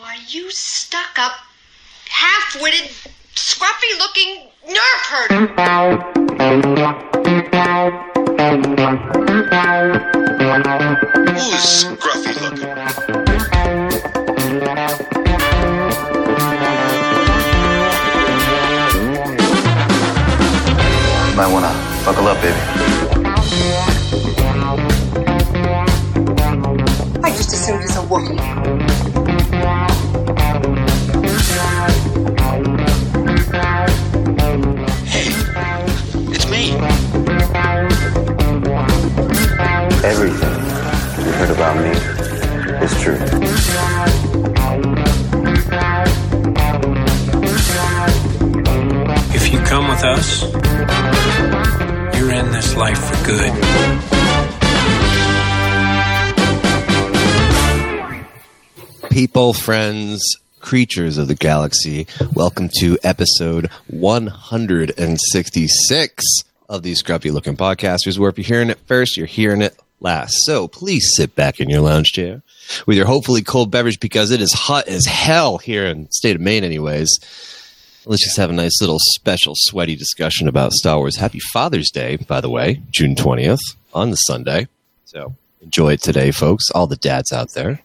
Why, you stuck up, half witted, scruffy looking nerve herder. Who's scruffy looking? Might wanna buckle up, baby. I just assumed it's a Wookiee. About me is true. If you come with us, you're in this life for good. people, friends, creatures of the galaxy. Welcome to episode 166 of the Scruffy Looking Podcasters, where if you're hearing it first, you're hearing it last. So please sit back in your lounge chair with your hopefully cold beverage because it is hot as hell here in state of Maine, anyways. Let's just have a nice little special sweaty discussion about Star Wars. Happy Father's Day, by the way, June 20th on the Sunday. So enjoy it today, folks, all the dads out there.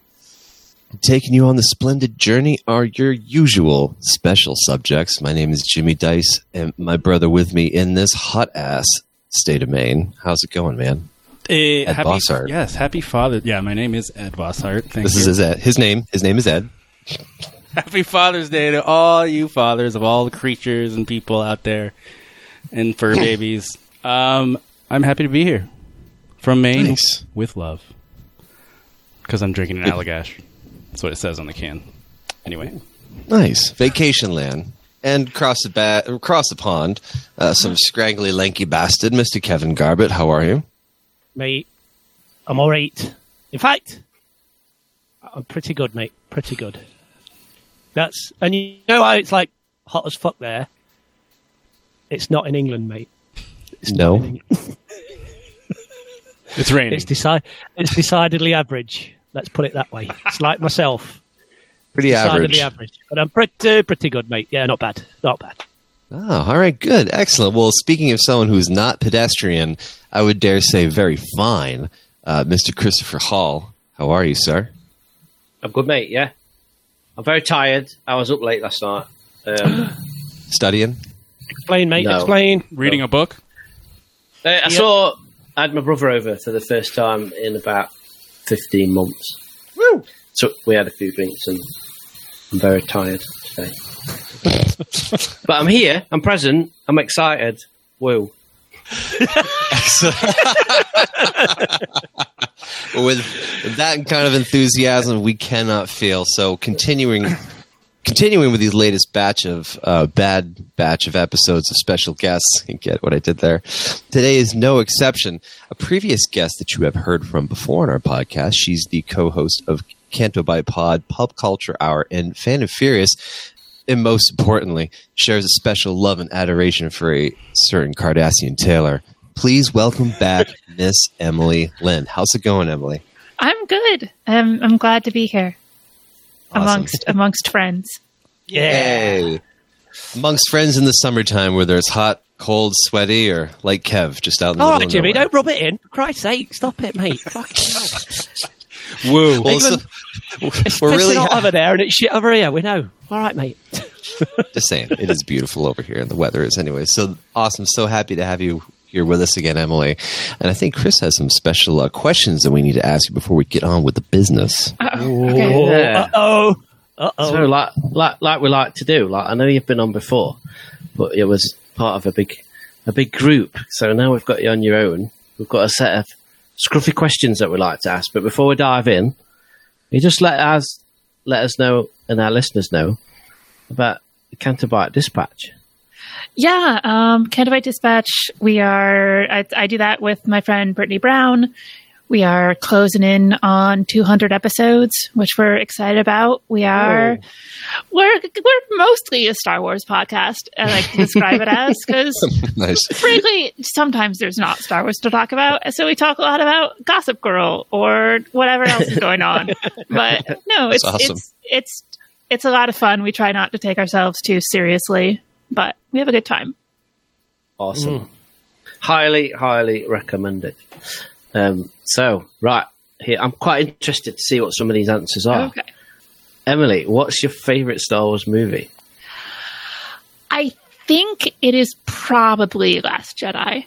Taking you on the splendid journey are your usual special subjects. My name is Jimmy Dice, and my brother with me in this hot ass state of Maine. How's it going, man? Eh, Ed happy, Bossart. Yes, happy Father. Yeah, my name is Ed Bossart. Thank This you. is his, Ed. his name. His name is Ed. happy Father's Day to all you fathers of all the creatures and people out there and fur babies. Um, I'm happy to be here from Maine Nice. with love because I'm drinking an Allagash. That's what it says on the can. Anyway, Nice vacation land. And across the ba- across the pond, uh, some scraggly, lanky bastard, Mister Kevin Garbett. How are you? Mate. I'm all right. In fact, I'm pretty good, mate. Pretty good. That's and you know how it's like hot as fuck there. It's not in England, mate. It's No. it's raining. It's deci- It's decidedly average. Let's put it that way. It's like myself. Pretty Decidedly average. average. But I'm pretty pretty good, mate. Yeah, not bad. Not bad. Oh, all right, good, excellent. Well, speaking of someone who's not pedestrian, I would dare say very fine, uh, Mr. Christopher Hall. How are you, sir? I'm good, mate. Yeah, I'm very tired. I was up late last night. Um, Studying? Explain, mate. No. Explain. Reading a book. I I saw. I had my brother over for the first time in about 15 months. Woo! So we had a few drinks, and I'm very tired today. But I'm here. I'm present. I'm excited. Woo! with, that kind of enthusiasm, we cannot fail. So, continuing, continuing with these latest batch of uh, bad batch of episodes of special guests. You get what I did there. Today is no exception. A previous guest that you have heard from before on our podcast. She's the co-host of Canto by Pod, Pub Culture Hour, and Fan of Furious. And most importantly, shares a special love and adoration for a certain Cardassian tailor. Please welcome back Miss Emily Lynn. How's it going, Emily? I'm good. I'm I'm glad to be here Awesome. amongst amongst friends. Yay! Amongst friends in the summertime, whether it's hot, cold, sweaty, or like Kev, just out in the All middle right, Jimmy. nowhere. Don't rub it in. For Christ's sake, stop it, mate. Fucking hell. Woo. Well, It's we're pissing really hot ha- over there, and it's shit over here. We know. All right, mate. just saying, it is beautiful over here, and the weather is anyway. So awesome! So happy to have you here with us again, Emily. And I think Chris has some special uh, questions that we need to ask you before we get on with the business. Okay. Yeah. Uh oh. Uh So oh. like, like, like we like to do. Like I know you've been on before, but it was part of a big, a big group. So now we've got you on your own. We've got a set of scruffy questions that we like to ask. But before we dive in, you just let us let us know and our listeners know about the Canterbite Dispatch. Yeah, um, Candidate Dispatch. We are. I, I do that with my friend Brittany Brown. We are closing in on 200 episodes, which we're excited about. We are. Oh. We're we're mostly a Star Wars podcast. I like to describe it as because nice. frankly, sometimes there's not Star Wars to talk about, so we talk a lot about Gossip Girl or whatever else is going on. But no, it's awesome. it's it's it's a lot of fun. We try not to take ourselves too seriously, but we have a good time. Awesome. Hmm. Highly, highly recommended. Um, so, right here, I'm quite interested to see what some of these answers are. Okay. Emily, what's your favorite Star Wars movie? I think it is probably Last Jedi.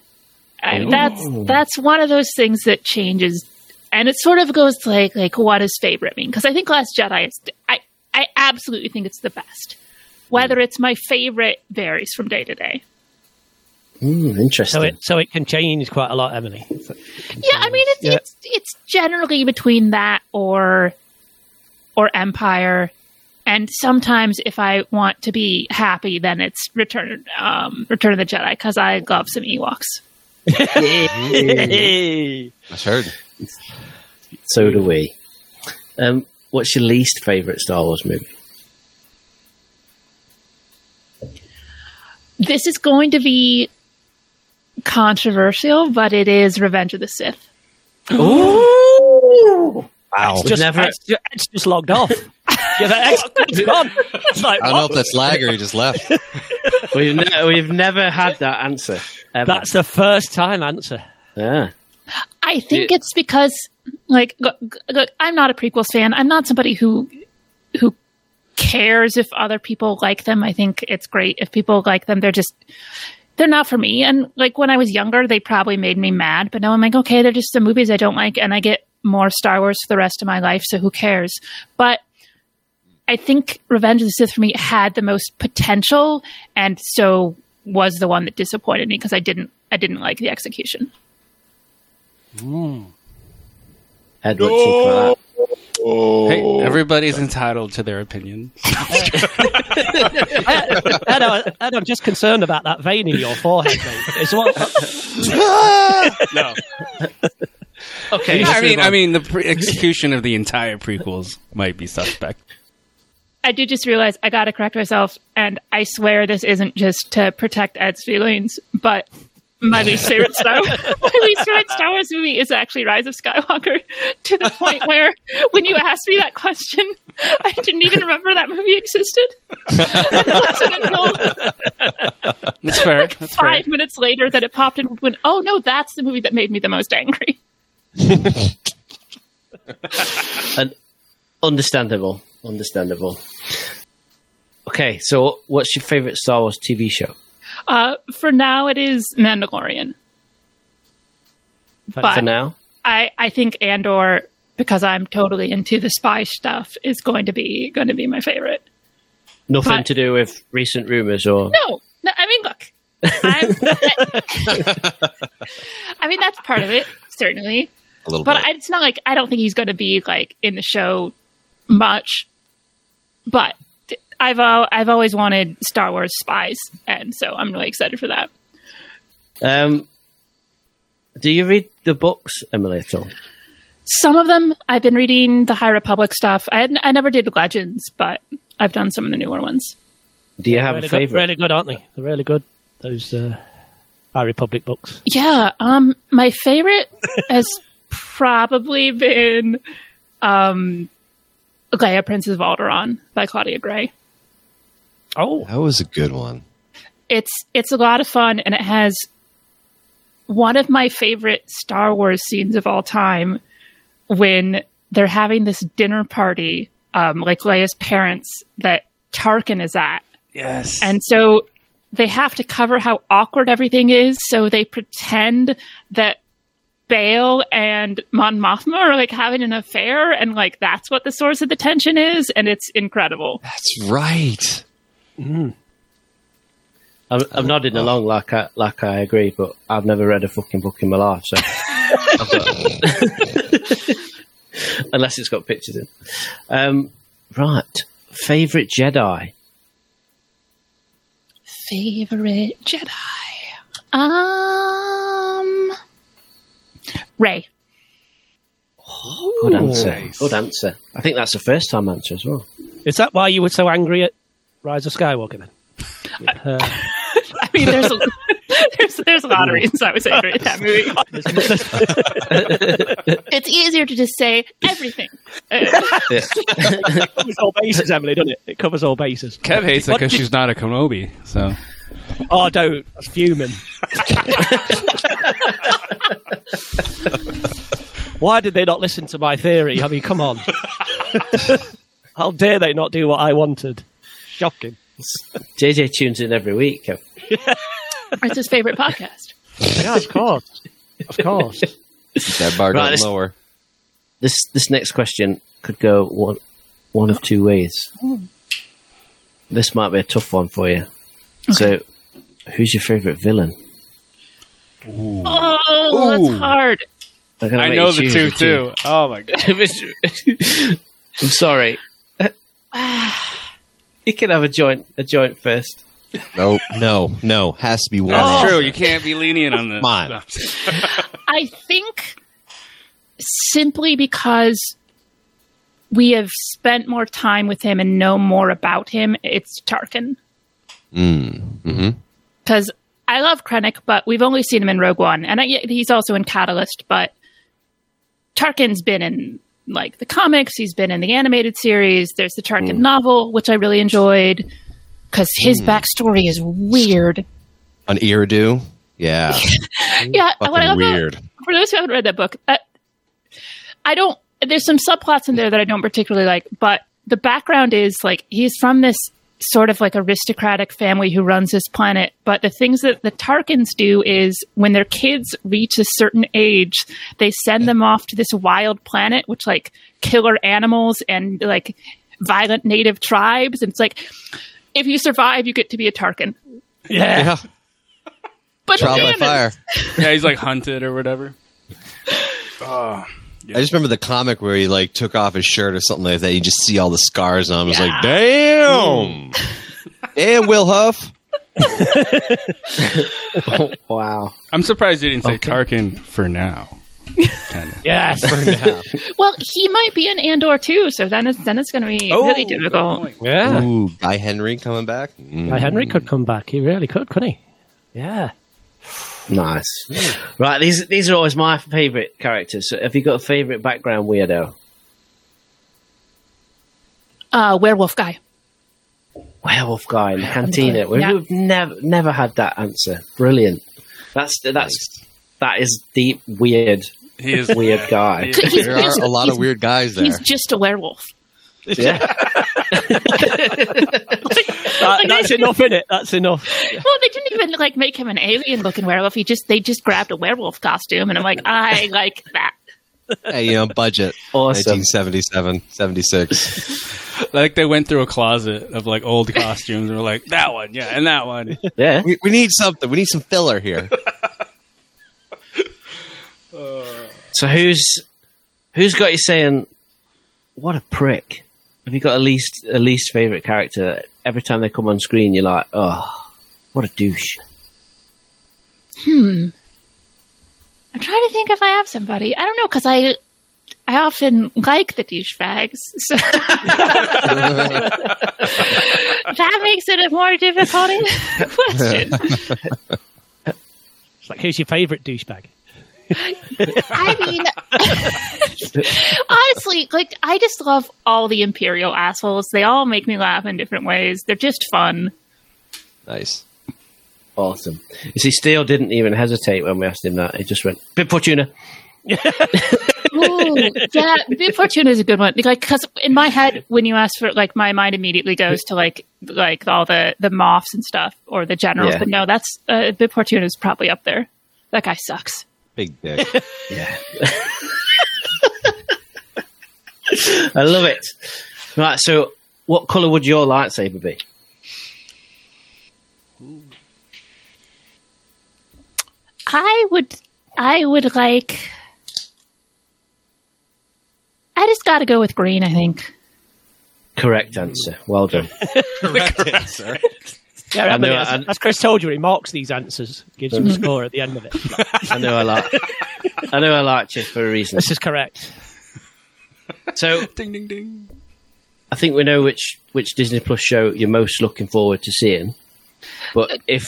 I, that's that's one of those things that changes, and it sort of goes like like what does favorite mean? Because I think Last Jedi is I I absolutely think it's the best. Whether it's my favorite varies from day to day. Mm, interesting. So it so it can change quite a lot, Emily. Yeah, I mean it's Yeah. it's it's generally between that or or Empire. And sometimes, if I want to be happy, then it's Return um, Return of the Jedi because I love some Ewoks. That's heard. so do we. Um, what's your least favorite Star Wars movie? This is going to be controversial, but it is Revenge of the Sith. Ooh! Wow. It's just, Never- it's, just, it's just logged off. yeah, that, it's gone. It's like, I don't know if that's lag or he just left. We've, ne- we've never had that answer. Ever. That's the first time answer. yeah. I think Yeah. it's because, like, look, look, I'm not a prequels fan. I'm not somebody who who cares if other people like them. I think it's great if people like them. They're just they're not for me. And like when I was younger, they probably made me mad. But now I'm like, okay, they're just the movies I don't like, and I get more Star Wars for the rest of my life. So who cares? But I think Revenge of the Sith for me had the most potential, and so was the one that disappointed me because I didn't I didn't like the execution. Ed, what do you Hey, oh. everybody's entitled to their opinion. I, I, know, I, am just concerned about that vein in your forehead, mate. It's what, no. Okay. I mean, I mean, the pre- execution of the entire prequels might be suspect. I did just realize I got to correct myself, and I swear this isn't just to protect Ed's feelings, but my least favorite Star my least favorite Star Wars movie is actually Rise of Skywalker. To the point where, when you asked me that question, I didn't even remember that movie existed. it wasn't until That's fair. That's fair. five minutes later that it popped in. and Went, oh no, that's the movie that made me the most angry. And understandable. Understandable. Okay, so what's your favorite Star Wars TV show? Uh, for now, it is Mandalorian. For But For now? I, I think Andor, because I'm totally into the spy stuff, is going to be going to be my favorite. Nothing But- to do with recent rumors or. No, no I mean, look, I'm, mean that's part of it, certainly. A little But bit. I, it's not like I don't think he's going to be like in the show much. But th- I've uh, I've always wanted Star Wars spies, and so I'm really excited for that. Um, do you read the books, Emily, at all? Some of them I've been reading the High Republic stuff. I had, I never did Legends, but I've done some of the newer ones. Do you have really a good, favorite? really good, aren't they? They're really good. Those uh, High Republic books. Yeah, um, my favorite has probably been um, Leia, Princess of Alderaan by Claudia Gray. Oh, That was a good one. It's it's a lot of fun, and it has one of my favorite Star Wars scenes of all time when they're having this dinner party, um, like Leia's parents that Tarkin is at, Yes. And so they have to cover how awkward everything is. So they pretend that Bale and Mon Mothma are like having an affair, and like that's what the source of the tension is, and it's incredible. That's right. I'm, I'm nodding along like I, like I agree, but I've never read a fucking book in my life, so. Unless it's got pictures in. Um, right. Favorite Jedi? Favorite Jedi? Um, Rey. Good answer. Good answer. I think that's the first time answer as well. is that why you were so angry at Rise of Skywalker then? Uh, I mean, there's a, there's, there's a lot of reasons I was angry at that movie. it's easier to just say everything. It covers all bases, Emily, doesn't it? It covers all bases. Kev hates it because she's not a Kenobi. So Oh, don't. That's fuming. Why did they not listen to my theory? I mean, come on. How dare they not do what I wanted? Shocking. JJ tunes in every week. Kev. it's his favorite podcast. Yeah, of course. Of course. That bar Right, this- lower. This this next question could go one one of two ways. This might be a tough one for you. So, who's your favourite villain? Oh, that's hard. I'm gonna I make know the choose two too. Oh my god. I'm sorry. Ah. You can have a joint a joint first. No, no, no. Has to be one. That's true. You can't be lenient on this. Come on. I think simply because we have spent more time with him and know more about him, it's Tarkin. Mm. hmm Because I love Krennic, but we've only seen him in Rogue One, and I, he's also in Catalyst. But Tarkin's been in like the comics. He's been in the animated series. There's the Tarkin novel, which I really enjoyed because his backstory is weird. An Eriadu. Yeah. yeah, what I Fucking love about- weird. for those who haven't read that book, uh, I don't. There's some subplots in there that I don't particularly like, but the background is like he's from this sort of like aristocratic family who runs this planet. But the things that the Tarkins do is when their kids reach a certain age, they send them off to this wild planet, which like killer animals and like violent native tribes. And it's like if you survive, you get to be a Tarkin. Yeah. Yeah. But Trial by fire. Yeah, he's like hunted or whatever. Oh, I just remember the comic where he like took off his shirt or something like that. You just see all the scars on him. It's like, damn, damn, Wilhuff. Oh, wow. I'm surprised you didn't say Tarkin for now. Kinda. Yes. Well, he might be in Andor too, so then it's then it's going to be Oh, really difficult. Yeah. Ooh, Guy Henry coming back. Mm. Guy Henry could come back. He really could, couldn't he? Yeah. Nice. Right, these these are always my favourite characters. So have you got a favourite background weirdo? Uh, werewolf guy. Werewolf guy in the cantina. We've Yeah. we've never never had that answer. Brilliant. That's that's that is deep weird He is weird guy. He- He's- There are a lot of weird guys there. He's just a werewolf. Yeah. That, that's enough in it. That's enough. Well, they didn't even like make him an alien-looking werewolf. He just they just grabbed a werewolf costume, and I'm like, I like that. hey, you know, budget. Awesome. 1977, 76. like they went through a closet of like old costumes and were like that one, yeah, and that one. Yeah. We, we need something. We need some filler here. So who's who's got you saying what a prick? Have you got a least a least favourite character? Every time they come on screen you're like, oh what a douche. Hmm. I'm trying to think if I have somebody. I don't know because I I often like the douchebags, so that makes it a more difficult question. It's like, who's your favourite douchebag? I mean, honestly, like I just love all the Imperial assholes. They all make me laugh in different ways. They're just fun. nice. Awesome. You see, Steele didn't even hesitate when we asked him that. He just went, Bib Fortuna. Ooh, yeah, Bib Fortuna is a good one. Like, because in my head, when you ask for, like, my mind immediately goes to like, like all the the Moffs and stuff or the generals. Yeah. But no, that's uh, Bib Fortuna is probably up there. That guy sucks. Big dick. Yeah. I love it. Right, so what colour would your lightsaber be? I would, I would like. I just got to go with green. I think. Correct answer. Well done. Yeah, I I know, as, I- as Chris told you, he marks these answers, gives him a score at the end of it. I know I like. I know I liked you for a reason. This is correct. So ding ding ding. I think we know which which Disney Plus show you're most looking forward to seeing. But uh, if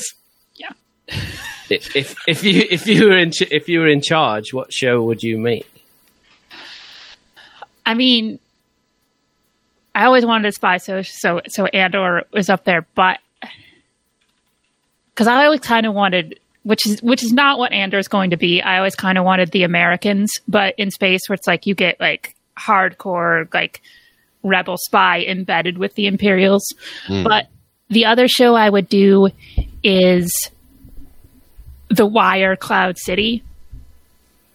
Yeah. if if if you if you were in if you were in charge, what show would you make? I mean, I always wanted a spy, so so so Andor was up there, but because I always kind of wanted, which is which is not what Andor is going to be. I always kind of wanted the Americans, but in space, where it's like you get like hardcore like rebel spy embedded with the Imperials. Hmm. But the other show I would do is The Wire Cloud City,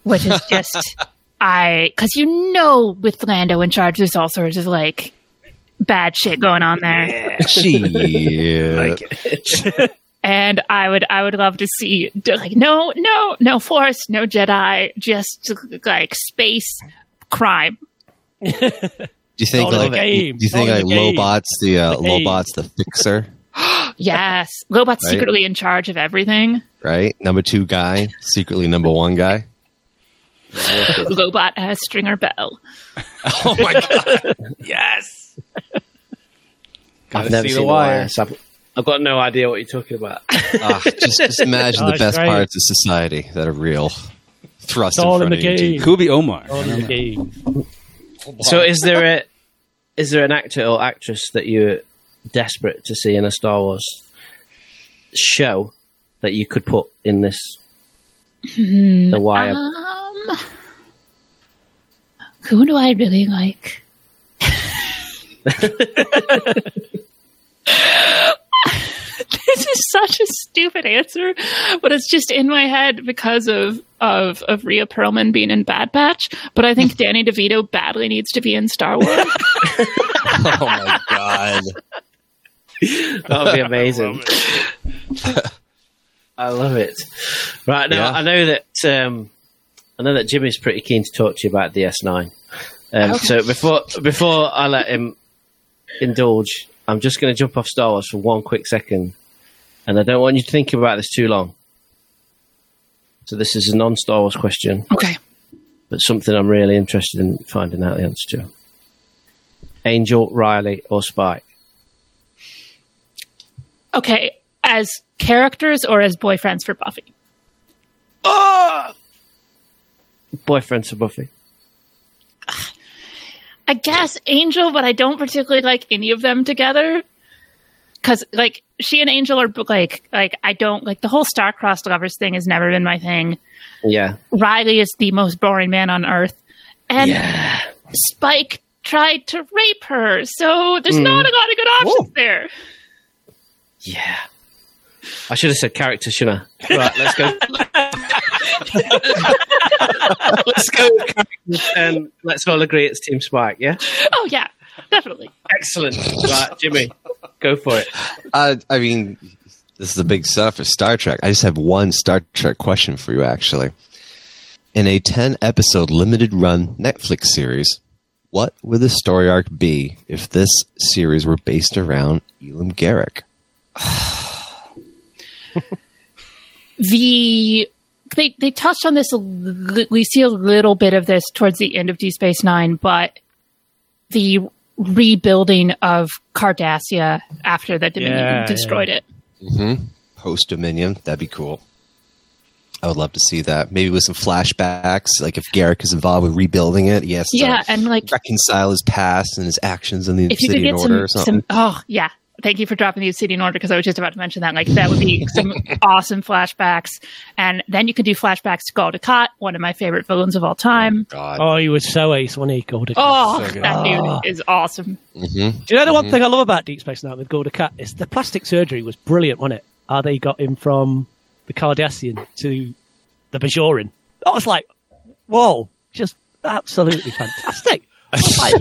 which is just I because you know with Lando in charge, there's all sorts of like bad shit going on there. Shit. and I would I would love to see like no no no force no Jedi just like space crime. Do you think All like do you think All like in the game. Lobot's the uh, The. Lobot's the fixer, Yes, Lobot's Right. secretly in charge of everything. right? Number two guy, secretly number one guy. Lobot as Stringer Bell. Oh my god! Yes. Gotta I've never see seen the wire. so I've, I've got no idea what you're talking about. Ah, just just imagine Oh, the best great. parts of society that are real. Thrust It's all in front the of you. game. Kubi Omar. On the game. so, is there a is there an actor or actress that you're desperate to see in a Star Wars show that you could put in this The Wire? Um, who do I really like? this is such a stupid answer, but it's just in my head because of of of Rhea Perlman being in Bad Batch. But I think Danny DeVito badly needs to be in Star Wars. Oh my god! That would be amazing. I love it. Right now, Yeah. I know that um, I know that Jimmy's pretty keen to talk to you about DS9. Um, Okay. So before before I let him indulge, I'm just going to jump off Star Wars for one quick second, and I don't want you to think about this too long. So this is a non-Star Wars question, okay. but something I'm really interested in finding out the answer to. Angel, Riley, or Spike? Okay. As characters or as boyfriends for Buffy? Ah! Boyfriends for Buffy. I guess Angel, but I don't particularly like any of them together. Cause like she and Angel are like like I don't like the whole star-crossed lovers thing has never been my thing. Yeah. Riley is the most boring man on earth, and Yeah. Spike tried to rape her, so there's hmm. not a lot of good options there. Yeah. I should have said character, shouldn't I? Right, let's go. let's go with characters and let's all agree it's Team Spike, yeah? Oh yeah, definitely. Excellent. Right, Jimmy, go for it. Uh, I mean, this is a big setup for Star Trek. I just have one Star Trek question for you, actually. In a 10 episode limited run Netflix series, what would the story arc be if this series were based around Elim Garak? the they they touched on this we see a little bit of this towards the end of Deep Space Nine, but the rebuilding of Cardassia after the Dominion Yeah, destroyed it. Mm-hmm. Post Dominion, that'd be cool. I would love to see that. Maybe with some flashbacks, like if Garak is involved with rebuilding it, yes. Yeah, and like reconcile his past and his actions in the if you could get Order or some, something. some oh yeah thank you for dropping the obsidian order because i was just about to mention that like that would be some awesome flashbacks and then you could do flashbacks to Gul Dukat, one of my favorite villains of all time God. Oh, he was so ace when he called it. oh, So good. that Oh. dude is awesome hmm Do you know the one Mhm. thing I love about Deep Space Nine with Gul Dukat is the plastic surgery was brilliant, wasn't it? How they got him from the Cardassian to the Bajoran. That was like, whoa, just absolutely fantastic. Like,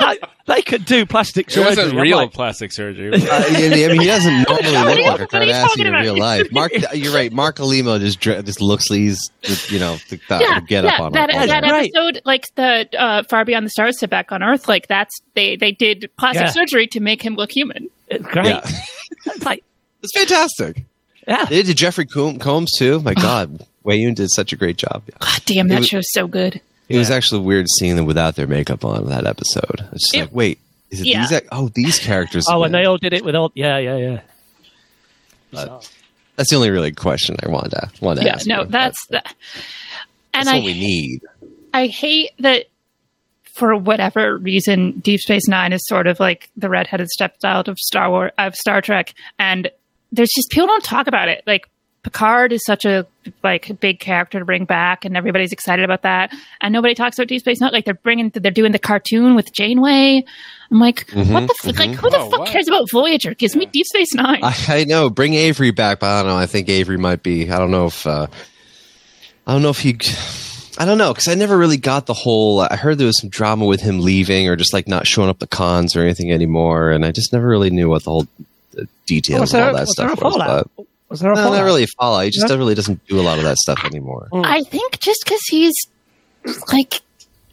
like, they could do plastic surgery. wasn't I'm real like, plastic surgery. Uh, I mean, I mean, he doesn't normally look like a what are you talking Cardassian in real life. Mark, you're right. Marc Alaimo just dre- just looks like he's, you know, the, the yeah, get yeah, up on that, all that that. Right. episode, like the uh, Far Beyond the Stars to back on Earth, like that's they they did plastic Yeah. surgery to make him look human. it's great. Yeah. It's like, It's fantastic. yeah. They did Jeffrey Com- Combs too. My God, Wei Yun did such a great job. God damn, that was- show's so good. It was actually weird seeing them without their makeup on that episode. It's just It- like, wait, is it Yeah. these? Oh, these characters. Oh, and they all did it with all. Yeah, yeah, yeah. Uh, but That's the only really question I wanted to wanted to yeah, ask. no, you. that's the. And That's I what we need. I hate that for whatever reason, Deep Space Nine is sort of like the redheaded stepchild of Star Wars of Star Trek, and there's just people don't talk about it. Like Picard is such a like big character to bring back, and everybody's excited about that, and nobody talks about Deep Space Nine. Like they're bringing, they're doing the cartoon with Janeway. I'm like, Mhm, what the f- like? Who the Oh, fuck what? cares about Voyager? Gives me Deep Space Nine. I, I know. Bring Avery back, but I don't know. I think Avery might be. I don't know if. Uh, I don't know if he. I don't know because I never really got the whole. I heard there was some drama with him leaving or just like not showing up the cons or anything anymore, and I just never really knew what the whole the details Was of all that was there a stuff was. But Was there a no, fallout? not really a fallout. He just No? really doesn't do a lot of that stuff anymore. I think just because he's like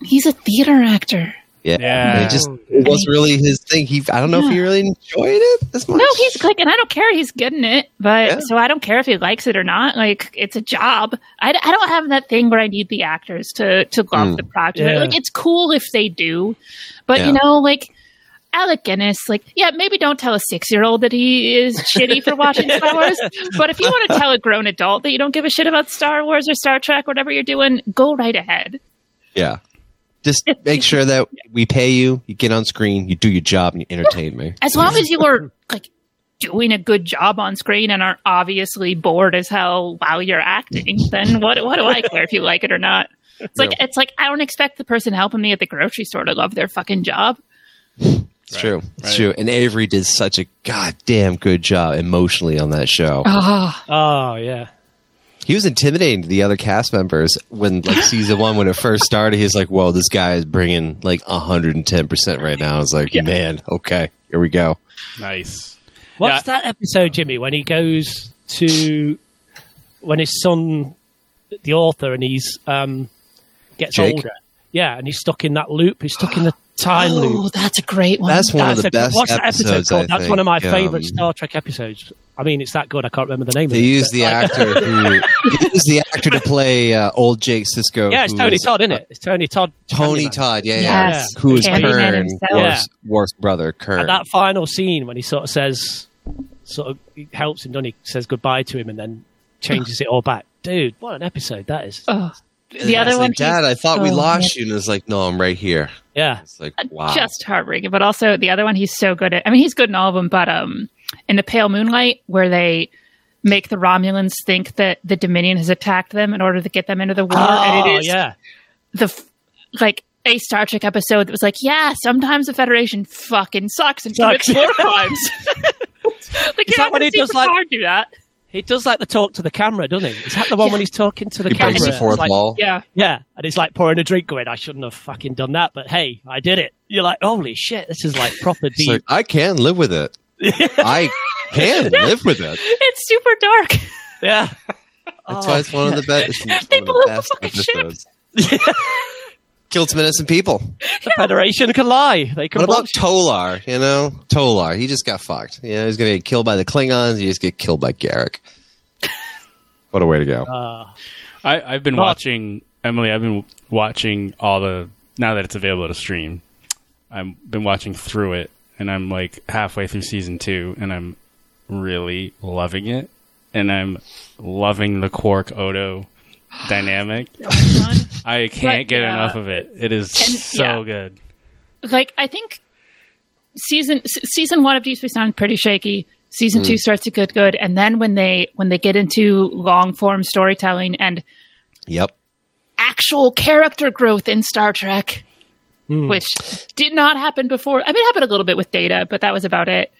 he's a theater actor. Yeah, Yeah. it just it wasn't really his thing. He I don't know if he really enjoyed it as much. No, he's like, and I don't care. He's getting it, but Yeah. so I don't care if he likes it or not. Like, it's a job. I, I don't have that thing where I need the actors to to love Mm. the project. Yeah. Like, it's cool if they do, but Yeah. you know, like. Alec Guinness, like, yeah, maybe don't tell a six year old that he is shitty for watching Star Wars. But if you want to tell a grown adult that you don't give a shit about Star Wars or Star Trek, whatever you're doing, go right ahead. Yeah. Just make sure that we pay you, you get on screen, you do your job, and you entertain me. as long as you are like doing a good job on screen and are obviously bored as hell while you're acting, then what what do I care if you like it or not? It's like it's like I don't expect the person helping me at the grocery store to love their fucking job. It's true. It's right. true. And Avery did such a goddamn good job emotionally on that show. Oh, Oh yeah. He was intimidating to the other cast members when, like, season one, when it first started. He's like, whoa, this guy is bringing like 110% right now. I was like, man, okay, here we go. Nice. What's Yeah. that episode, Jimmy, when he goes to when his son, the author, and he's um gets Jake? older? Yeah, and he's stuck in that loop. He's stuck in the time oh, loop. that's a great one. That's one of the a- best what's that episodes. episode called? I That's one of my think. favorite Um, Star Trek episodes. I mean, it's that good. I can't remember the name. They of it. use the like- actor who they use the actor to play uh, old Jake Sisko. yeah, it's Tony is- Todd, isn't it? It's Tony Todd. Tony Todd, yeah, Yes. yeah. Who is Candyman Kurn, himself. Worf's, Worf's brother, Kurn. And that final scene when he sort of says, sort of he helps him, doesn't he? Says goodbye to him and then changes it all back. Dude, what an episode that is. Oh, the And I other was one, like, Dad, I thought we oh, lost you, and it's like, no, I'm right here. Yeah. It's like, wow. just heartbreaking. But also the other one, he's so good at. I mean, he's good in all of them. But um, in the Pale Moonlight, where they make the Romulans think that the Dominion has attacked them in order to get them into the war, and it Oh, yeah. the like a Star Trek episode that was like, yeah, sometimes the Federation fucking sucks and commits Sucks. war crimes. like, you're that not when he see does, like- do that? He does like the talk to the camera, doesn't he? Is that the one Yeah. when he's talking to the He camera? breaks the fourth like- wall. Yeah, Yeah, and he's like pouring a drink, going, "I shouldn't have fucking done that, but hey, I did it." You're like, "Holy shit, this is like proper deep." like, I can live with it. I can live with it. it's super dark. yeah, That's Oh, why it's one of the oh, best. They of the blew best up ship. episodes. Killed some innocent people. the Federation can lie. They can. What about bullshit. Tolar? You know, Tolar. He just got fucked. You know, he's gonna get killed by the Klingons. He just get killed by Garak. What a way to go! Uh, I, I've been watching Emily. I've been watching all the now that it's available to stream. I've been watching through it, and I'm like halfway through season two, and I'm really loving it, and I'm loving the Quark Odo dynamic. I can't But, get yeah. enough of it. It is And, so yeah. good. like I think season s- season one of Deep Space Nine pretty shaky. Season two starts to get good, and then when they when they get into long form storytelling and Yep. actual character growth in Star Trek, which did not happen before. I mean, it happened a little bit with Data, but that was about it.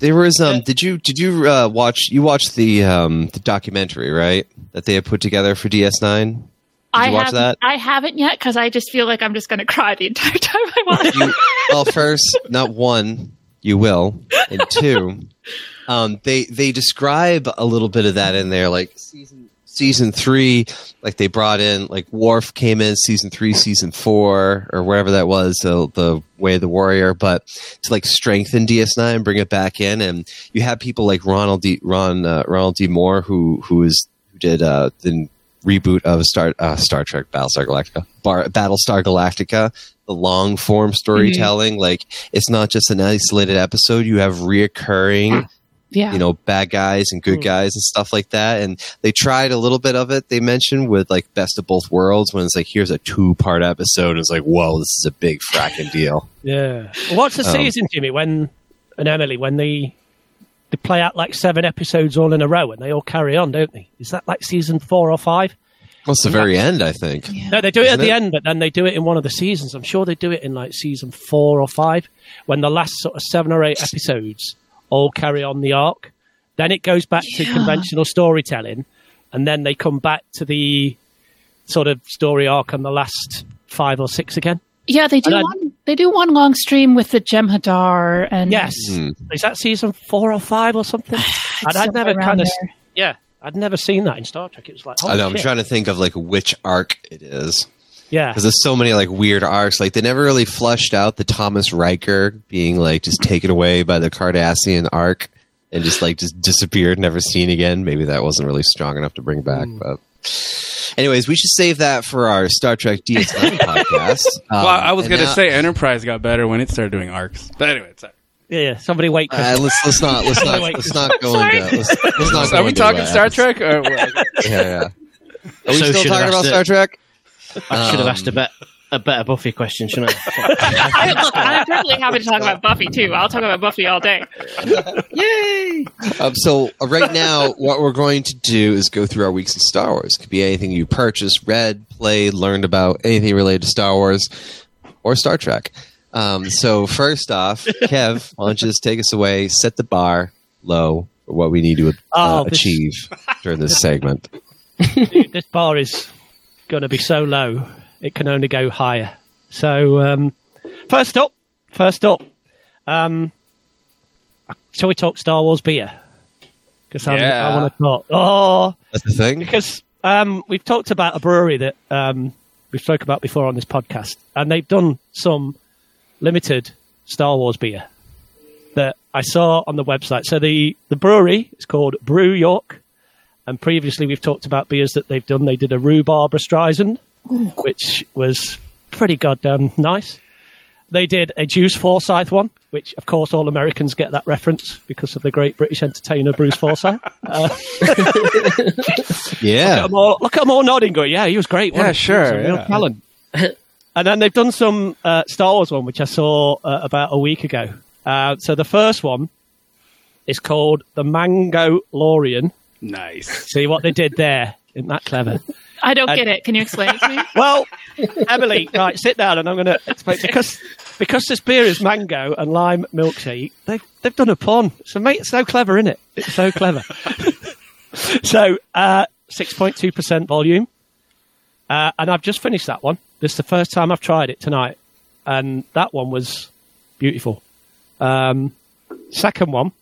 There was um. Did you did you uh, watch you watched the um the documentary right that they had put together for DS9? Did I you watch haven't, that? I haven't yet because I just feel like I'm just going to cry the entire time I watch. you, well, first, not one, you will, and two, um, they they describe a little bit of that in there, like season season three, like they brought in like Worf came in season three, season four, or wherever that was, the the Way of the Warrior, but to like strengthen DS9, bring it back in, and you have people like Ronald D. Ron uh, Ronald D. Moore who who is did uh, the reboot of Star uh, Star Trek Battlestar Galactica, Bar, Battlestar Galactica, the long form storytelling. Like it's not just an isolated episode; you have reoccurring Yeah. you know, bad guys and good guys and stuff like that. And they tried a little bit of it. They mentioned with like Best of Both Worlds when it's like here's a two part episode. It's like whoa, this is a big fracking deal. Yeah. What's the Um, season, Jimmy? When and Emily when they they play out like seven episodes all in a row and they all carry on, don't they? Is that like season four or five? Well, it's the very end, I think. No, they do it Isn't at the it? end, but then they do it in one of the seasons. I'm sure they do it in like season four or five, when the last sort of seven or eight episodes all carry on the arc. Then it goes back to conventional storytelling, and then they come back to the sort of story arc on the last five or six again. Yeah, they do And one. They do one long stream with the Jem'Hadar, and Yes, Hmm. is that season four or five or something? and I'd never kind of yeah, I'd never seen that in Star Trek. It was like I holy know. I'm trying to think of like which arc it is. yeah, because there's so many like weird arcs. Like they never really flushed out the Thomas Riker being like just taken away by the Cardassian arc and just like just disappeared, never seen again. Maybe that wasn't really strong enough to bring back. But anyways, we should save that for our Star Trek DS9 podcast. Um, well, I was going to now- say Enterprise got better when it started doing arcs. But anyway, sorry. yeah, yeah. Somebody wait. Uh, let's let's not let's not let's not go into let's, let's not go Are we into talking. Star Trek? Or, Yeah, yeah. Are we So still talking about asked Star Trek? Trect? I should have Um, asked a, bet, a better Buffy question, shouldn't I? I, look, I'm perfectly happy to talk about Buffy too. I'll talk about Buffy all day. Um, so uh, right now, what we're going to do is go through our weeks in Star Wars. It could be anything you purchased, read, played, learned about, anything related to Star Wars or Star Trek. Um, so first off, Kev, why don't you just take us away, set the bar low for what we need to uh, Oh, this- achieve during this segment. Dude, this bar is going to be so low, it can only go higher. So, um, first up, first up, um, shall we talk Star Wars beer? Because I want to talk. Oh, That's the thing. because um, we've talked about a brewery that um, we've spoke about before on this podcast, and they've done some limited Star Wars beer that I saw on the website. So the the brewery is called Brew York, and previously we've talked about beers that they've done. They did a rhubarb Streisand, which was pretty goddamn nice. They did a Juice Forsyth one, which of course all Americans get that reference because of the great British entertainer Bruce Forsyth. Uh, Yeah. Look at them all, look at 'em all nodding, going, "Yeah, he was great." Yeah, wasn't he? He sure, was a real yeah. talent. and then they've done some uh, Star Wars one, which I saw uh, about a week ago. Uh, so the first one is called the Mango Lorian. Nice. See what they did there? Isn't that clever? I don't And- get it. Can you explain it to me? Well, Emily, right, sit down, and I'm going to explain because because this beer is mango and lime milkshake. They've they've done a pun. So mate, it's so clever, isn't it? It's so clever. so uh, six point two percent volume, uh, and I've just finished that one. This is the first time I've tried it tonight, and that one was beautiful. Um, second one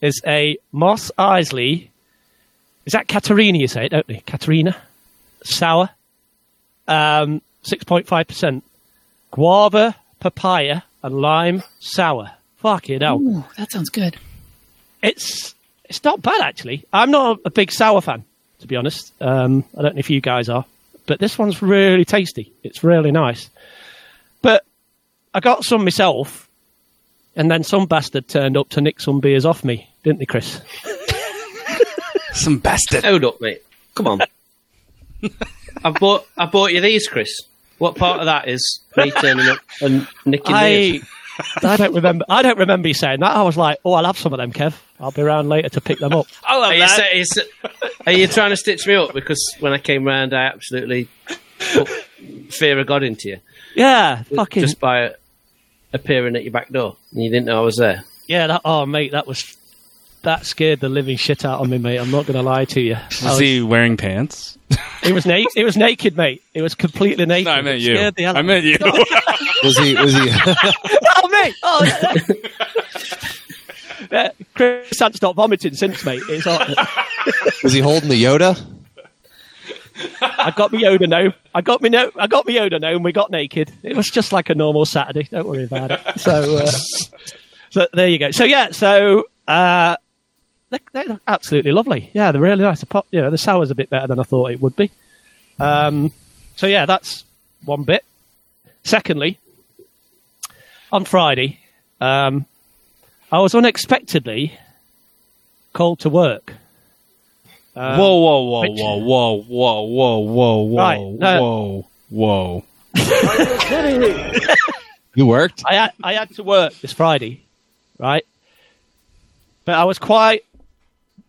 is a Moss Isley. Is that Katarina? You say it, don't you? Katarina sour, um, six point five percent, guava, papaya, and lime sour. Fuck it Ooh, that sounds good. it's it's not bad actually. I'm not a big sour fan, to be honest. Um, I don't know if you guys are, but this one's really tasty. It's really nice. But I got some myself, and then some bastard turned up to nick some beers off me, didn't they, Chris? Some bastard. Hold up, mate. Come on. I bought I bought you these, Chris. What part of that is me turning up and nicking I these? I don't remember. I don't remember you saying that. I was like, "Oh, I'll have some of them, Kev. I'll be around later to pick them up." I love Are you, sa- are you are you trying to stitch me up because when I came round, I absolutely put fear of God into you Yeah, fucking just by appearing at your back door and you didn't know I was there. yeah. That oh, mate, that was that scared the living shit out of me, mate. I'm not going to lie to you. Was was- he wearing pants? It was naked. It was naked, mate. It was completely naked. No, I meant you. the I meant you. Was he? Was he? oh, mate. Oh, yeah. yeah. Chris hasn't stopped vomiting since, mate. It's was he holding the Yoda? I got me Yoda now. I got me no. I got me Yoda now, and we got naked. It was just like a normal Saturday. Don't worry about it. So, uh, so there you go. So yeah. So uh, they're, they're absolutely lovely. Yeah, they're really nice. The pop, you know, the sour's a bit better than I thought it would be. Um, so yeah, that's one bit. Secondly, on Friday, um, I was unexpectedly called to work. Um, whoa, whoa, whoa, which- whoa, whoa, whoa, whoa, whoa, whoa, Right, no. whoa, whoa. You worked? I had I had to work this Friday, right? But I was quite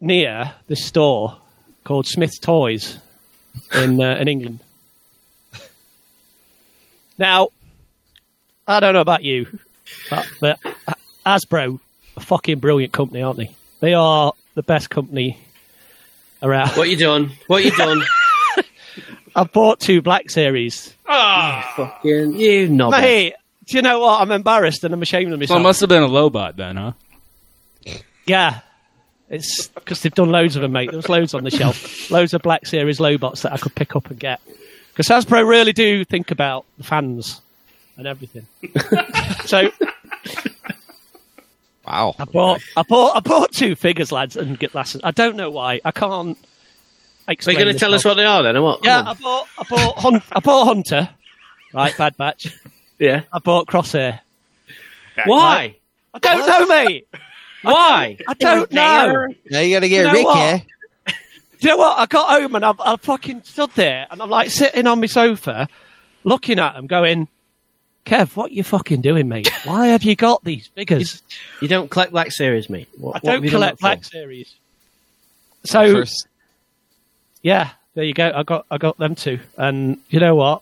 near this store called Smith's Toys in uh, in England. Now, I don't know about you, but, but Hasbro, a fucking brilliant company, aren't they? They are the best company around. What you done? What you done? I bought two Black Series. Oh fucking you knobber. Mate, do you know what? I'm embarrassed and I'm ashamed of So myself. it must have been a Lobot then, huh? Yeah. It's because they've done loads of them, mate. There was loads on the shelf. loads of Black Series Lobots that I could pick up and get. Because Hasbro really do think about the fans and everything. so Wow. I bought, I bought, I bought two figures, lads, and get glasses. I don't know why. I can't. So Explain you're going to this tell us well. what they are then, or what? Yeah, Come I on. bought, I bought, Hun- I bought Hunter, right? Bad Batch. yeah. I bought Crosshair. Why? I don't know, mate. Why? I don't know. Now you got to get You know Rick what? here. Do you know what? I got home and I, I fucking stood there and I'm like sitting on my sofa, looking at them, going, "Kev, what are you fucking doing, mate? Why have you got these figures? You don't collect Black Series, mate. What, I don't have you done collect that for? Black Series." So First, yeah, there you go. I got I got them too, and you know what?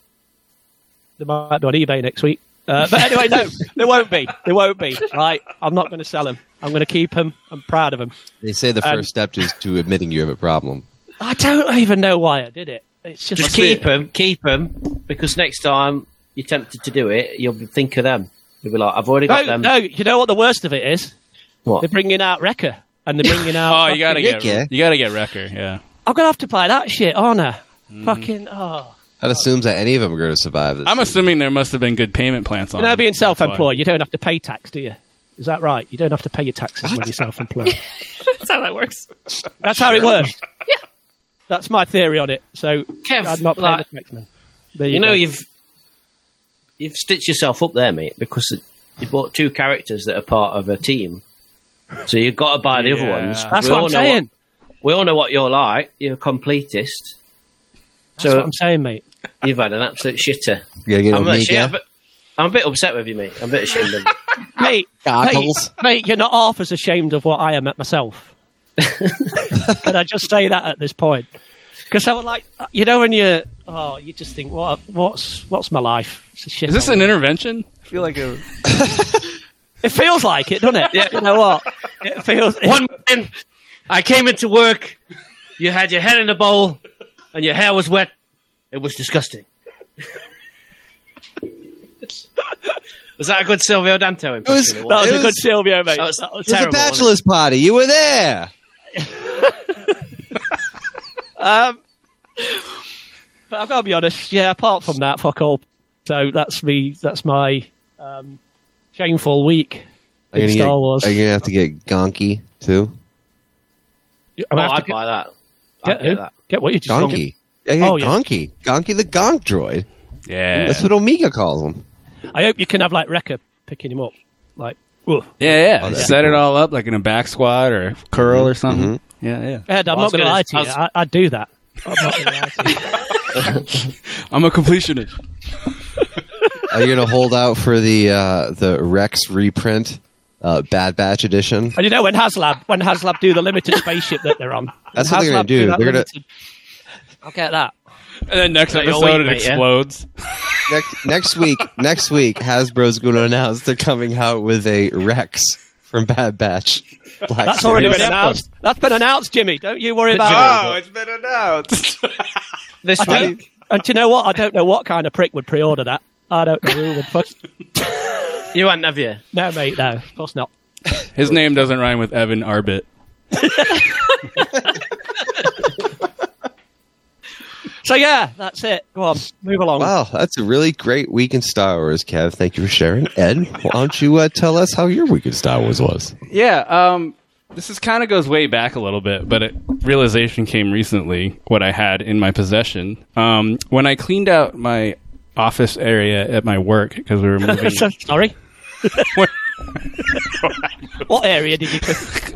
They might be on eBay next week. Uh, but anyway, no, they won't be. They won't be. Right? I'm not going to sell them. I'm going to keep him. I'm proud of him. they say the Um, first step is to admitting you have a problem. I don't even know why I did it. It's just, Just keep them, keep them, because next time you're tempted to do it, you'll think of them. You'll be like, I've already got No, them. no. You know what the worst of it is? What? They're bringing out Wrecker, and they're bringing out. Oh, you gotta fucking- get yeah. you gotta get Wrecker, yeah. I'm gonna have to buy that shit, aren't I? Mm-hmm. Fucking oh. That assumes that any of them are going to survive this. I'm assuming there must have been good payment plans on. You know, them. being self-employed, you don't have to pay tax, do you? Is that right? You don't have to pay your taxes when you're self-employed. That's how that works. That's how it works. Yeah. That's my theory on it. So Kev, I'm not paying like, the tax man. There you, you know, go. you've you've stitched yourself up there, mate, because you bought two characters that are part of a team. So you've got to buy the other ones. That's We what I'm know saying. we all know what you're like. You're a completist. That's So what I'm saying, mate. you've had an absolute shitter. You gotta get I'm, with me. I'm, a bit, I'm a bit upset with you, mate. I'm a bit ashamed of you. Mate, mate, Goggles. mate, you're not half as ashamed of what I am at myself. Can I just say that at this point? Because I was like, uh, you know, when you, oh, you just think, what, what's, what's my life? It's a shit Is this hole. an intervention? I feel like a It feels like it, doesn't it? Yeah. You know what? It feels. One morning, I came into work. You had your head in a bowl, and your hair was wet. It was disgusting. was that a good Silvio Dante impression? It It that was It a was- good Silvio, mate. That was- That was It was a terrible. wasn't bachelor's party. You were there. Um, but I've got to be honest. Yeah, apart from that, fuck all. So that's me. That's my um, shameful week Are you in gonna Star get- Wars. Are you going to have to get Gonky, too? I'm Oh, I'd get, buy that. I'd get, get who? that. Get what you just Gonky. Yeah, get Oh, yeah. Gonky. Gonky the Gonk droid. yeah. That's what Omega calls him. I hope you can have like Wrecker picking him up. Like, ugh. Yeah, yeah. Oh, that's Set it all up like in a back squat or curl or something. Yeah, yeah. Ed, I'm I was not going to lie to you. I, I'd do that. I'm not going to lie to you. I'm a completionist. Are you going to hold out for the uh, the Rex reprint, uh, Bad Batch edition? And you know when HasLab when HasLab do the limited spaceship that they're on. That's what they're gonna HasLab do. that They're gonna- limited- I'll get that. And then next Like your episode weight, it mate, yeah? explodes. next, next week, next week, Hasbro's going to announce they're coming out with a Rex from Bad Batch. Black That's already Series. been announced. That's been announced, Jimmy. Don't you worry about it. Oh, it's been announced. This I week, and do you know what? I don't know what kind of prick would pre-order that. I don't know who would. Fuck. you hadn't, have you? No, mate. No, of course not. His name doesn't rhyme with Evan Arbit. So yeah, that's it. Go on, move along. Wow, that's a really great week in Star Wars, Kev. Thank you for sharing. Ed, why don't you uh, tell us how your week in Star Wars was? Yeah, um, this is kind of goes way back a little bit, but it, realization came recently what I had in my possession. Um, when I cleaned out my office area at my work because we were moving Sorry. what area did you?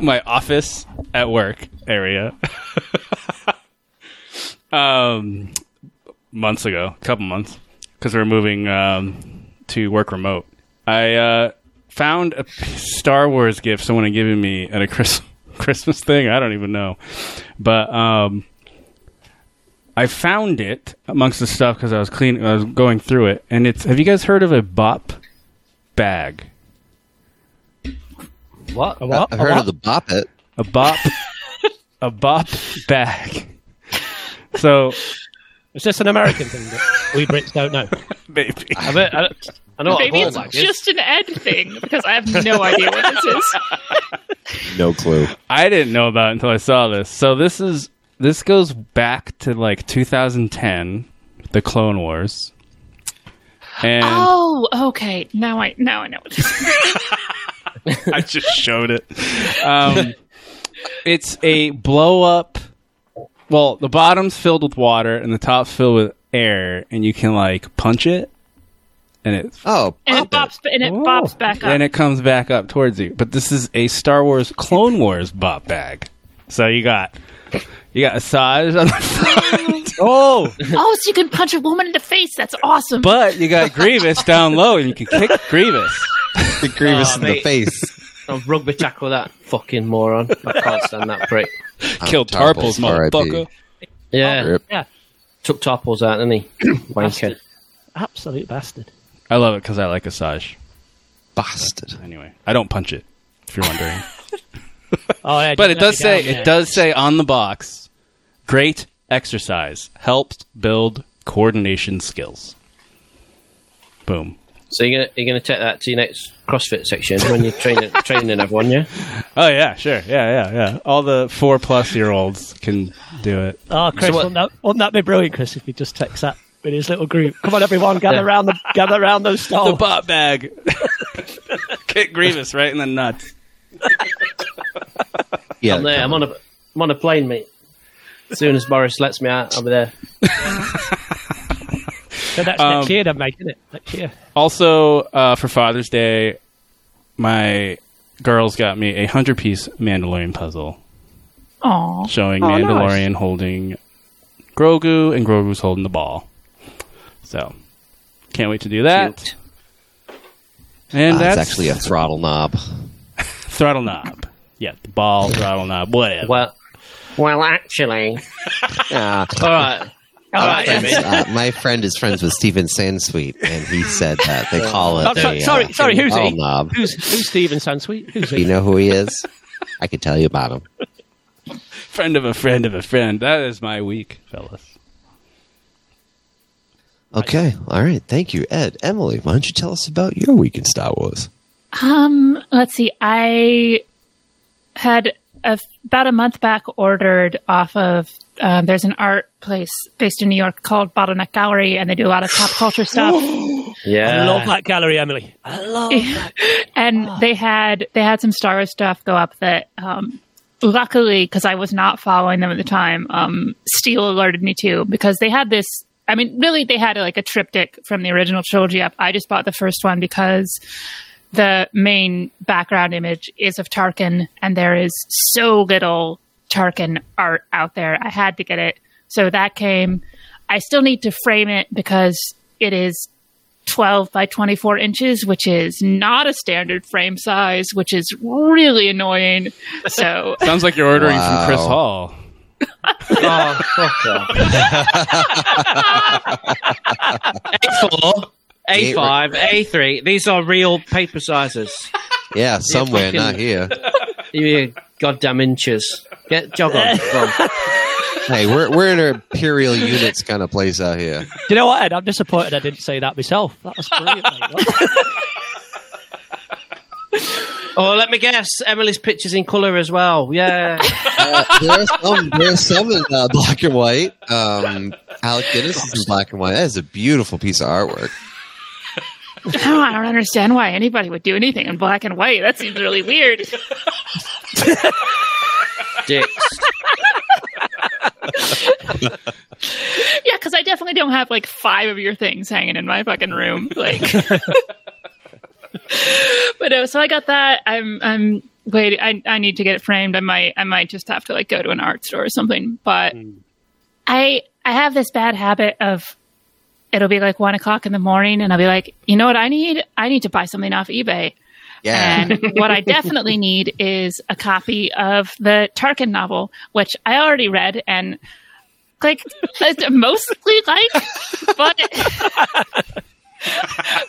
My office at work area. Um, months ago, a couple months, because we were moving um, to work remote. I uh, found a Star Wars gift someone had given me at a Chris- Christmas thing. I don't even know, but um, I found it amongst the stuff because I was cleaning, I was going through it, and it's. Have you guys heard of a Bop bag? What? A I- what? I've A heard what? of the Bop It. A Bop, a Bop bag. So Is this an American thing that we Brits don't know? maybe I, bet, I, I know what a Maybe ball it's bag is. just an Ed thing because I have no idea what this is. No clue. I didn't know about it until I saw this. So this is this goes back to like 2010, the Clone Wars. And Oh, okay. Now I now I know what this is. I just showed it. Um, it's a blow up. Well, the bottom's filled with water and the top's filled with air, and you can like punch it, and it Oh, And it Bop bops and it bops back up. and it comes back up towards you. But this is a Star Wars Clone Wars bop bag. So you got you got Asajj on the front. Oh, oh, so you can punch a woman in the face. That's awesome. But you got Grievous down low, and you can kick Grievous. it. Grievous Oh, in the face. I'll rugby tackle that fucking moron. I can't stand that prick. Killed Tarpals, Tarpals, motherfucker. Yeah, Rip. yeah. took Tarpals out, didn't he? Wanker. Absolute bastard. I love it because I like Asajj. Bastard. Anyway, I don't punch it. If you're wondering, Oh, yeah, but it does say me down it there. does say on the box, great exercise helps build coordination skills. Boom. So you're gonna you're gonna take that to your next CrossFit section when you're training training everyone, yeah? Oh yeah, sure, yeah, yeah, yeah. All the four plus year olds can do it. Oh, Chris, So what- wouldn't, that, wouldn't that be brilliant, Chris, if he just text that with his little group? Come on, everyone, gather Yeah. around the gather around those The stalls. bot bag. Kick Grievous right in the nuts. Yeah, I'm there. I'm on a I'm on a plane, mate. As soon as Boris lets me out, I'll be there. So that's Um, next year, then, mate, isn't it? Next year. Also, uh, for Father's Day, my girls got me a hundred piece Mandalorian puzzle Aw. showing Oh, nice. Mandalorian holding Grogu and Grogu's holding the ball. So, can't wait to do that. Cute. And Uh, that's it's actually a throttle knob. throttle knob. Yeah, the ball, throttle knob, whatever. Well, well, actually, Uh, all right, all right, friends, Amy. uh, my friend is friends with Steven Sansweet, and he said that they call it. Oh, so- a, sorry, uh, sorry, who's throttle he? knob. Who's who's Steven Sansweet? Who's he? you know who he is? I can tell you about him. friend of a friend of a friend. That is my week, fellas. Okay, all right. Thank you, Ed. Emily, why don't you tell us about your week in Star Wars? Um, let's see. I had a, about a month back ordered off of. Um, there's an art place based in New York called Bottleneck Gallery, and they do a lot of pop culture stuff. yeah, I love that gallery, Emily. I love that. and they had they had some Star Wars stuff go up that um, luckily because I was not following them at the time, um, Steel alerted me to because they had this. I mean, really, they had like a triptych from the original trilogy up. I just bought the first one because the main background image is of Tarkin, and there is so little Tarkin art out there. I had to get it, so that came. I still need to frame it because it is 12 by 24 inches, which is not a standard frame size, which is really annoying. So, Sounds like you're ordering Wow. from Chris Hall. Oh, fuck. A4, A5, A3. These are real paper sizes. Yeah, somewhere, fucking- not here. You goddamn inches. Get jog on. Go on. Hey, we're we're in a imperial units kind of place out here. Do you know what, Ed? I'm disappointed I didn't say that myself. That was brilliant. mate. Oh, let me guess. Emily's picture's in colour as well. Yeah. Uh, there are some there are some in uh, black and white. Um, Alec Guinness is in black and white. That is a beautiful piece of artwork. Oh, I don't understand why anybody would do anything in black and white. That seems really weird. Dicks. Yeah, because I definitely don't have like five of your things hanging in my fucking room. Like, but no, so I got that. I'm I'm wait. I I need to get it framed. I might I might just have to like go to an art store or something. But hmm. I I have this bad habit of it'll be like one o'clock in the morning, and I'll be like, you know what I need? I need to buy something off eBay. Yeah. And what I definitely need is a copy of the Tarkin novel, which I already read and like mostly like, but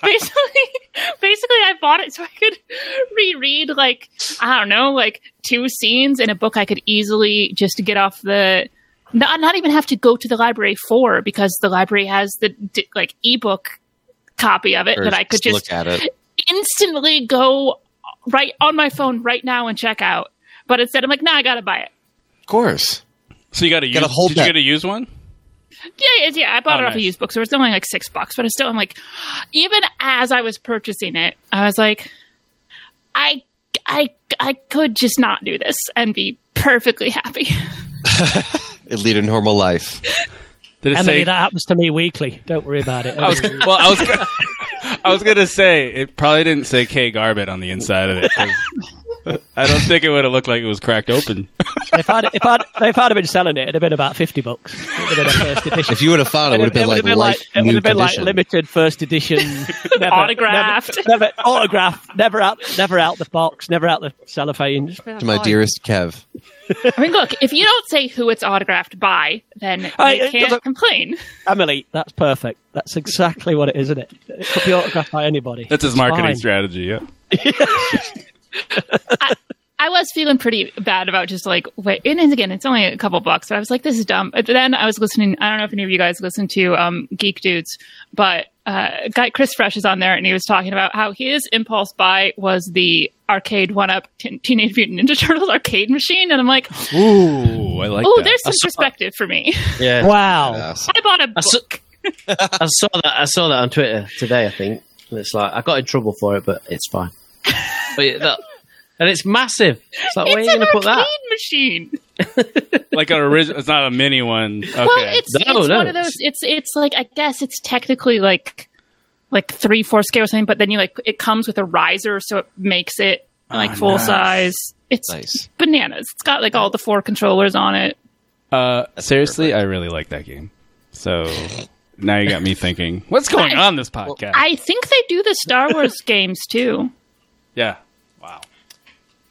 basically, basically, I bought it so I could reread like I don't know, like two scenes in a book I could easily just get off the. Not, not even have to go to the library for because the library has the like ebook copy of it Or that I could just look at it. instantly go right on my phone right now and check out. But instead, I'm like, nah, I gotta buy it. Of course. So you got to Gotta use. hold did that- you get to use one? Yeah, yeah, yeah. I bought Oh, it off a nice. used bookstore. It's only like six bucks, but it's still. I'm like, even as I was purchasing it, I was like, I, I, I could just not do this and be perfectly happy. It lead a normal life. Did it Emily, say? that happens to me weekly. Don't worry about it. I was well. I was. I was gonna say it probably didn't say K Garbett on the inside of it. 'Cause I don't think it would have looked like it was cracked open. if I'd if I'd if I'd have been selling it, it'd have been about fifty bucks. It would have been a first edition. If you would have found it, it would have been like life it would have been like limited first edition, never, Autographed. never, never autographed, never out, never out the box, never out the cellophane. to my oh, dearest Kev. I mean, look, if you don't say who it's autographed by, then you I- it can't doesn't- complain. Emily, that's perfect. That's exactly what it is, isn't it? It could be autographed by anybody. That's his marketing fine. strategy. Yeah. I was feeling pretty bad about just like wait, and then again, it's only a couple bucks, but I was like, this is dumb. But then I was listening. I don't know if any of you guys listen to um, Geek Dudes, but uh, guy Chris Fresh is on there, and he was talking about how his impulse buy was the arcade one up T- Teenage Mutant Ninja Turtles arcade machine, and I'm like, Ooh, I like oh, that. there's some saw- perspective for me. Yeah. Wow. Yes. I bought a I saw- book. I saw that. I saw that on Twitter today. I think and it's like I got in trouble for it, but it's fine. But yeah, that, and it's massive. It's like where are you going to put that? machine. like an original. It's not a mini one. Okay. Well, it's No, it's no, one of those. It's it's like I guess it's technically like like three four scale or something, but then you like it comes with a riser, so it makes it like Ah, full nice. size. It's Nice. bananas. It's got like all the four controllers on it. uh, seriously, I really like that game. So now you got me thinking, what's going on this podcast? I think they do the Star Wars games too. yeah.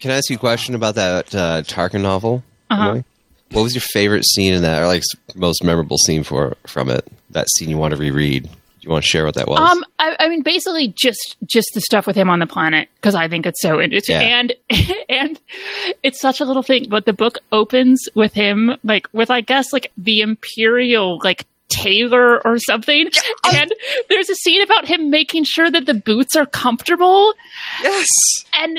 Can I ask you a question about that uh, Tarkin novel? Uh-huh. What was your favorite scene in that, or like most memorable scene for from it? That scene you want to reread? Do you want to share what that was? Um, I, I mean, basically just just the stuff with him on the planet because I think it's so interesting, Yeah. and and it's such a little thing. But the book opens with him like with I guess like the imperial like tailor or something, and there's a scene about him making sure that the boots are comfortable, yes. and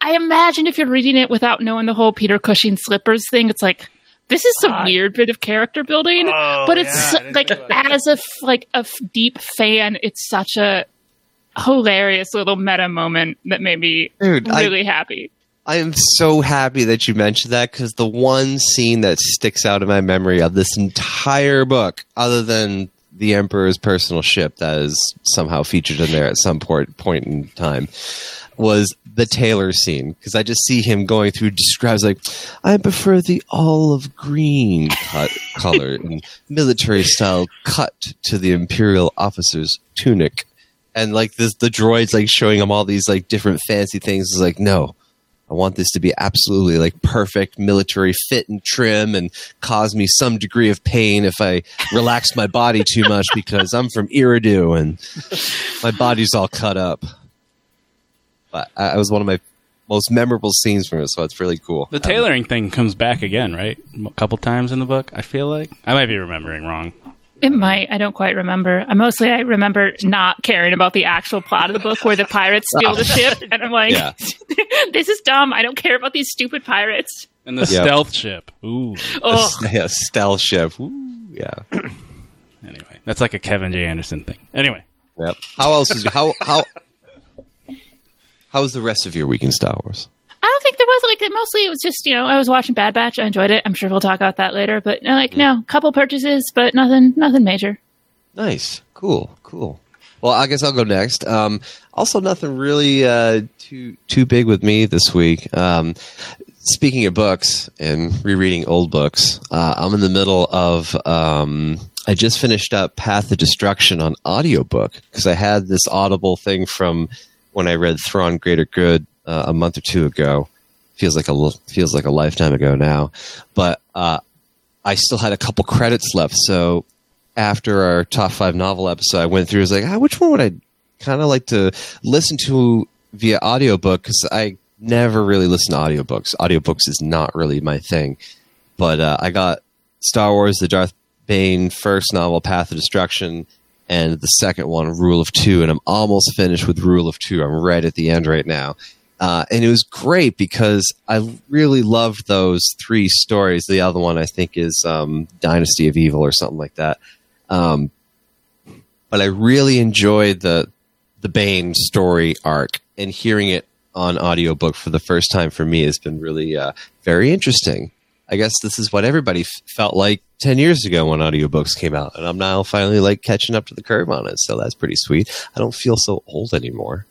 I imagine if you're reading it without knowing the whole Peter Cushing slippers thing, it's like. This is some weird bit of character building, but it's like as a f- like a f- deep fan, it's such a hilarious little meta moment that made me Dude, I- really happy. I am so happy that you mentioned that because the one scene that sticks out in my memory of this entire book, other than the Emperor's personal ship that is somehow featured in there at some point point in time, was the tailor scene because I just see him going through describes like I prefer the olive green cut color and military style cut to the imperial officer's tunic. And like this the droids like showing him all these like different fancy things. Is like no. I want this to be absolutely like perfect military fit and trim and cause me some degree of pain if I relax my body too much because I'm from Eriadu and my body's all cut up. But I, it was one of my most memorable scenes from it, so it's really cool. The um, tailoring thing comes back again, right? A couple times in the book, I feel like. I might be remembering wrong. It might. I don't quite remember. I mostly I remember not caring about the actual plot of the book where the pirates steal the oh. ship, and I'm like, Yeah. this is dumb. I don't care about these stupid pirates. And the Yep. stealth ship. Ooh. Oh, yeah, stealth ship. Ooh, yeah. Anyway, that's like a Kevin J. Anderson thing. Anyway, Yep. How else is how how how was the rest of your week in Star Wars? I don't think there was like mostly it was just you know I was watching Bad Batch. I enjoyed it. I'm sure we'll talk about that later. But like no, couple purchases, but nothing nothing major. Nice. Cool. Cool. Well, I guess I'll go next. Um, also, nothing really uh, too too big with me this week. Um, speaking of books and rereading old books, uh, I'm in the middle of. Um, I just finished up Path of Destruction on audiobook because I had this Audible thing from when I read Thrawn Greater Good uh, a month or two ago. Feels like a feels like a lifetime ago now, but uh, I still had a couple credits left. So after our top five novel episode, I went through. I was like, ah, which one would I kind of like to listen to via audiobook? Because I never really listen to audiobooks. Audiobooks is not really my thing. But uh, I got Star Wars, the Darth Bane first novel, Path of Destruction, and the second one, Rule of Two. And I'm almost finished with Rule of Two. I'm right at the end right now. Uh, and it was great because I really loved those three stories. The other one, I think, is um, Dynasty of Evil or something like that. Um, but I really enjoyed the the Bane story arc, and hearing it on audiobook for the first time for me has been really uh, very interesting. I guess this is what everybody f- felt like 10 years ago when audiobooks came out, and I'm now finally like catching up to the curve on it. So that's pretty sweet. I don't feel so old anymore.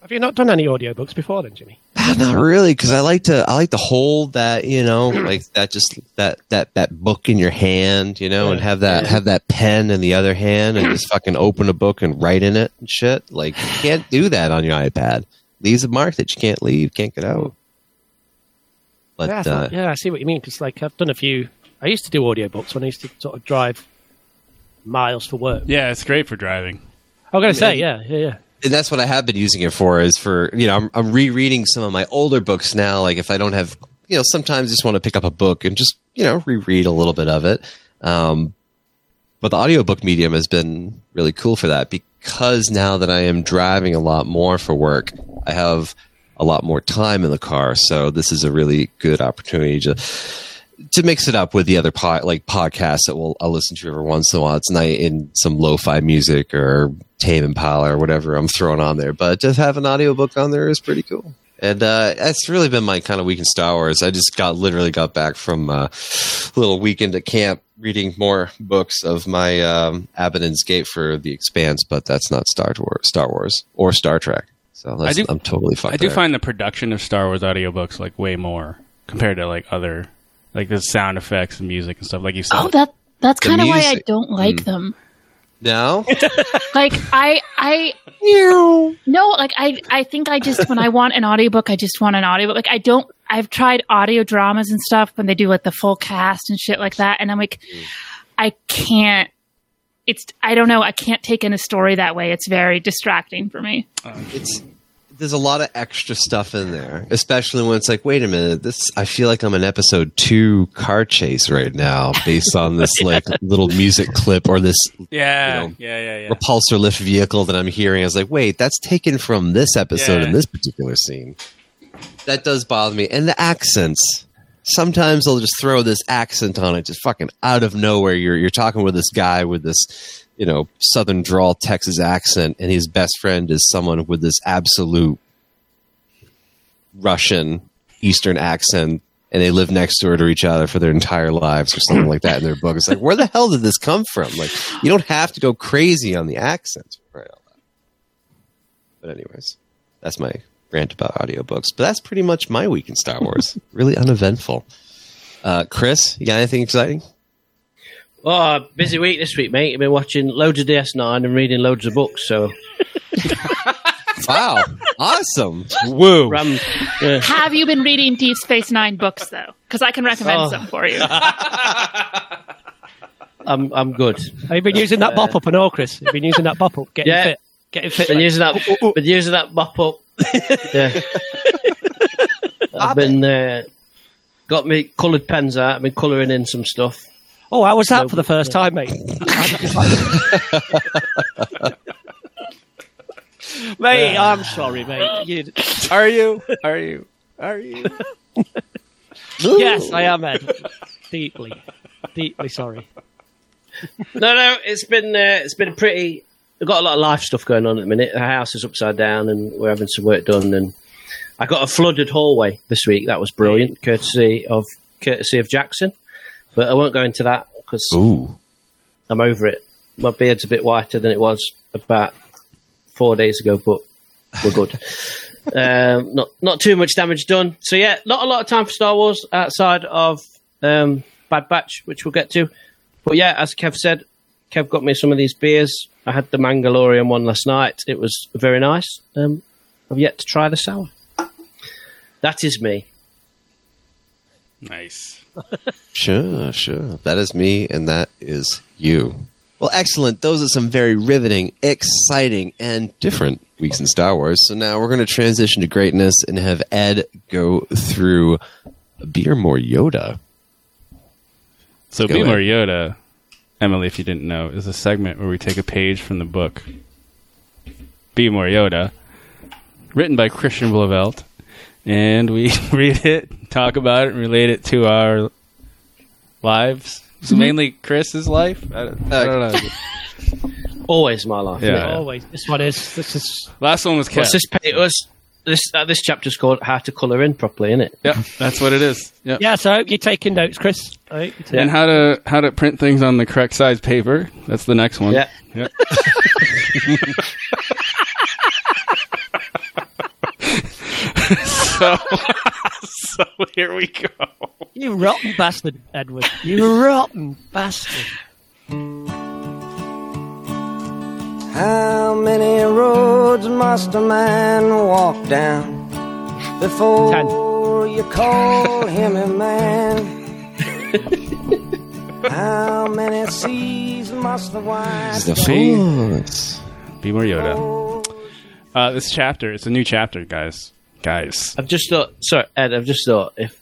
Have you not done any audiobooks before then, Jimmy? Ah, not really, because I like to I like to hold that you know like that just that that that book in your hand, you know, and have that have that pen in the other hand, and just fucking open a book and write in it and shit. Like you can't do that on your iPad. Leaves a mark that you can't leave, can't get out. But yeah, I uh, yeah, I see what you mean. Because like I've done a few. I used to do audiobooks when I used to sort of drive miles for work. Yeah, it's great for driving. I'm going to say, yeah, yeah, yeah. and that's what I have been using it for is for you know I'm, I'm rereading some of my older books now. Like if I don't have you know sometimes I just want to pick up a book and just you know reread a little bit of it. Um, but the audiobook medium has been really cool for that because now that I am driving a lot more for work, I have a lot more time in the car. So this is a really good opportunity to to mix it up with the other pod, like podcasts that we'll I'll listen to every once in a while. It's night in some lo-fi music or Tame Impala or whatever I'm throwing on there. But just have an audiobook on there is pretty cool. And uh, that's really been my kind of week in Star Wars. I just got literally got back from uh, a little weekend at camp reading more books of my um, Abaddon's Gate for The Expanse, but that's not Star Wars, Star Wars or Star Trek. So that's, do- I'm totally fucked. I do there. find the production of Star Wars audiobooks like way more compared to like other like the sound effects and music and stuff like you said. Oh, that that's kind of why I don't like Mm. them. no. Like I I no, like I I think I just when I want an audiobook, I just want an audiobook. Like I don't I've tried audio dramas and stuff when they do like the full cast and shit like that and I'm like I can't it's I don't know, I can't take in a story that way. It's very distracting for me. it's there's a lot of extra stuff in there, especially when it's like, wait a minute, this I feel like I'm in episode two car chase right now, based on this like little music clip or this yeah, you know, yeah, yeah, yeah. repulsor lift vehicle that I'm hearing. I was like, wait, that's taken from this episode Yeah. in this particular scene. That does bother me, and the accents. Sometimes they'll just throw this accent on it, just fucking out of nowhere. You're you're talking with this guy with this, you know, southern drawl Texas accent, and his best friend is someone with this absolute Russian Eastern accent, and they live next door to each other for their entire lives or something like that in their book. It's like, where the hell did this come from? Like, you don't have to go crazy on the accent. Right. But anyways, that's my rant about audiobooks. But that's pretty much my week in Star Wars. really uneventful. Uh, Chris, you got anything exciting? Oh, busy week this week, mate. I've been watching loads of DS9 and reading loads of books. So, Wow, awesome! Woo! ram, yeah. Have you been reading Deep Space Nine books though? Because I can recommend Oh. some for you. I'm I'm good. Have you been using that bop up and all, Chris? Have you been using that bop up? Getting Yeah. fit. Getting fit. Been like- using that. Been using that mop up. Yeah. I've been uh, got me coloured pens out. I've been colouring in some stuff. Oh, how was that No, for the first time, mate? mate, I'm sorry, mate. You- Are you? Are you? Are you? yes, I am, Ed. Deeply, deeply sorry. No, no, it's been uh, it's been a pretty. We've got a lot of life stuff going on at the minute. The house is upside down, and we're having some work done. And I got a flooded hallway this week. That was brilliant, courtesy of courtesy of Jackson. But I won't go into that because Ooh, I'm over it. my beard's a bit whiter than it was about four days ago, but we're good. um, not not too much damage done. So yeah, not a lot of time for Star Wars outside of um, Bad Batch, which we'll get to. But yeah, as Kev said, Kev got me some of these beers. I had the Mangalorean one last night. It was very nice. Um, I've yet to try the sour. That is me. Nice. Sure, sure. That is me, and that is you. Well, excellent. Those are some very riveting, exciting, and different weeks in Star Wars. So now we're going to transition to greatness and have Ed go through Be More Yoda. So Go Be More. Yoda, Emily, if you didn't know, is a segment where we take a page from the book Be More Yoda, written by Christian Blauvelt, and we read it, talk about it, and relate it to our lives. So Mm-hmm. mainly Chris's life. I don't, I don't know. Always my life. Yeah. isn't? Always. This one is. This is. Last one was Kev. What's this? pa- It was this. Uh, this chapter's called "How to Colour In Properly," isn't it? Yeah, that's what it is. Yeah. Yeah, so I hope you're taking notes, Chris. I hope taking- And how to how to print things on the correct size paper. That's the next one. Yeah. Yep. so, so here we go. You rotten bastard, Edward. You rotten bastard. How many roads must a man walk down before you call him a man? How many seas must the wide The Be, be more Yoda. Uh, this chapter, it's a new chapter, guys. Guys. I've just thought. Sorry, Ed. I've just thought if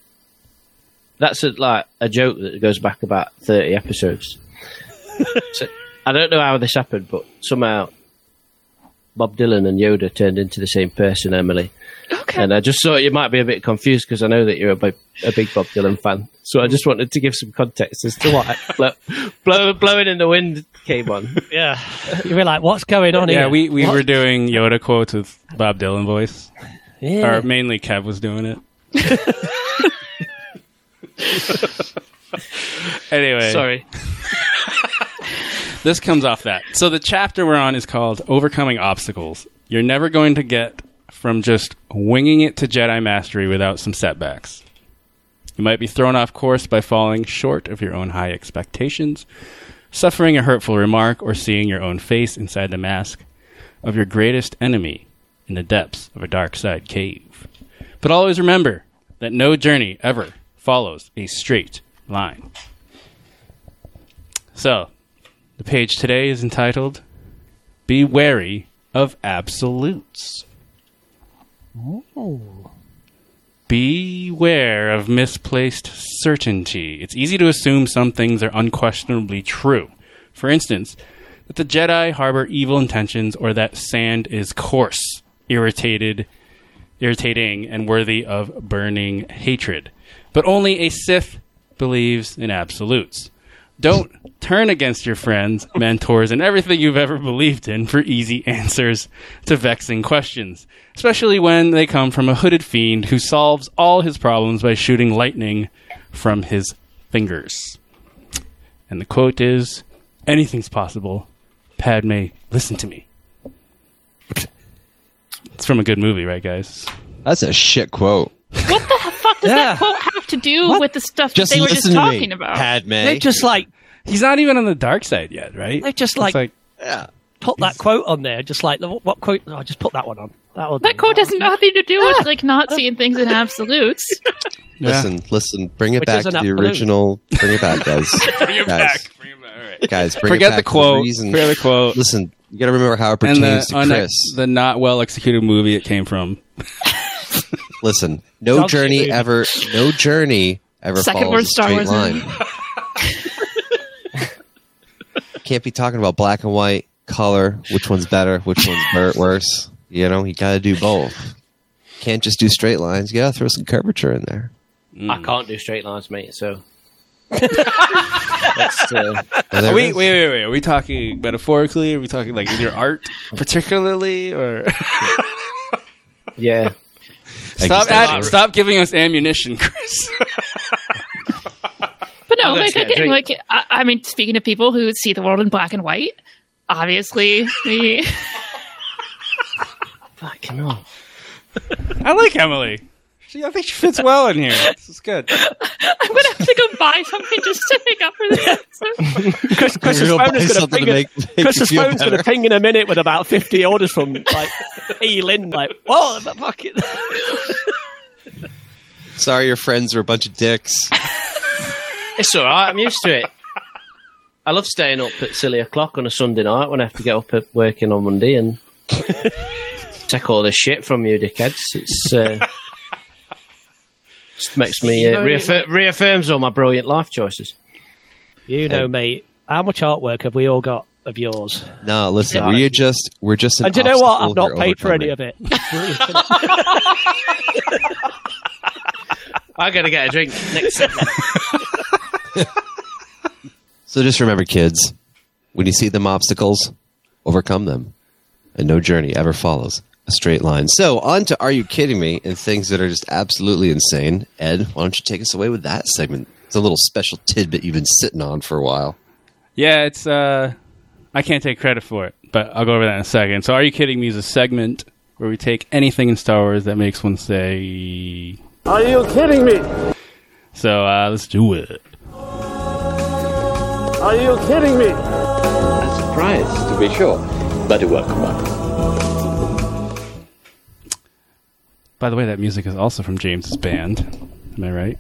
that's a, like a joke that goes back about thirty episodes. so, I don't know how this happened, but somehow Bob Dylan and Yoda turned into the same person, Emily. Okay. And I just thought you might be a bit confused because I know that you're a big, a big Bob Dylan fan. So I just wanted to give some context as to why blow, blow, blowing in the wind came on. Yeah. You were like, what's going on Yeah, here? we, we What? were doing Yoda quotes with Bob Dylan voice. Yeah. Or mainly Kev was doing it. anyway. Sorry. This comes off that. So the chapter we're on is called Overcoming Obstacles. You're never going to get from just winging it to Jedi Mastery without some setbacks. You might be thrown off course by falling short of your own high expectations, suffering a hurtful remark, or seeing your own face inside the mask of your greatest enemy in the depths of a dark side cave. But always remember that no journey ever follows a straight line. So, the page today is entitled Be Wary of Absolutes. Oh. Beware of misplaced certainty. It's easy to assume some things are unquestionably true. For instance, that the Jedi harbor evil intentions or that sand is coarse, irritated, irritating, and worthy of burning hatred. But only a Sith believes in absolutes. Don't turn against your friends, mentors, and everything you've ever believed in for easy answers to vexing questions, especially when they come from a hooded fiend who solves all his problems by shooting lightning from his fingers. And the quote is Anything's possible. Padme, listen to me. It's from a good movie, right, guys? That's a shit quote. What the fuck does Yeah. that quote have to do with the stuff Just that they were just to talking me, about? Padme. They just like He's not even on the dark side yet, right? they just like, like yeah. put that quote on there. Just like what, what quote? Oh, just put that one on. That'll That quote has nothing to do with like not seeing things in absolutes. Yeah. Listen, listen. Bring it Which back to the absolute. original. Bring it back, guys. Bring it guys, back. Bring it back. All right. guys. Bring Forget it back the quote. reason. Forget the quote. Listen, you got to remember how it pertains the, to on Chris. the not well executed movie it came from. Listen, no Dog journey movie. ever. No journey ever Second follows worst a Star straight Wars line. Can't be talking about black and white, color, which one's better, which one's worse. You know, you got to do both. Can't just do straight lines. You got to throw some curvature in there. I can't do straight lines, mate. So. That's, uh, Are we, is. wait, wait, wait. Are we talking metaphorically? Are we talking like in your art, particularly, or yeah. Stop? Existential. Add, stop giving us ammunition, Chris. But No, I'm like, gonna get a again, drink. like I, I mean, speaking of people who see the world in black and white, obviously, we, Fucking hell. I like Emily. She, I think she fits well in here. This is good. I'm gonna have to go buy something just to make up for this. Chris, Chris's phone is going to ping. to in- make- make Chris's feel phone's going to better. ping in a minute with about fifty orders from like E Lynn. Like, what the fuck? is- Sorry, your friends are a bunch of dicks. It's all right. I'm used to it. I love staying up at silly o'clock on a Sunday night when I have to get up at working on Monday and take all this shit from you, dickheads. It's uh, just makes me uh, reaffir- reaffirms all my brilliant life choices. You know, mate. How much artwork have we all got of yours? No, listen, Yeah. we're just we're just. An and do you know what? I've not paid for any of it. Brilliant, isn't it? I got to get a drink next. So just remember, kids, when you see them obstacles, overcome them, and no journey ever follows a straight line. So on to Are You Kidding Me? and things that are just absolutely insane. Ed, why don't you take us away with that segment? It's a little special tidbit you've been sitting on for a while. Yeah, it's uh I can't take credit for it, but I'll go over that in a second. So Are You Kidding Me is a segment where we take anything in Star Wars that makes one say Are you kidding me? So uh let's do it. Are you kidding me? A surprise, to be sure, but a welcome one. By the way, that music is also from James's band. Am I right?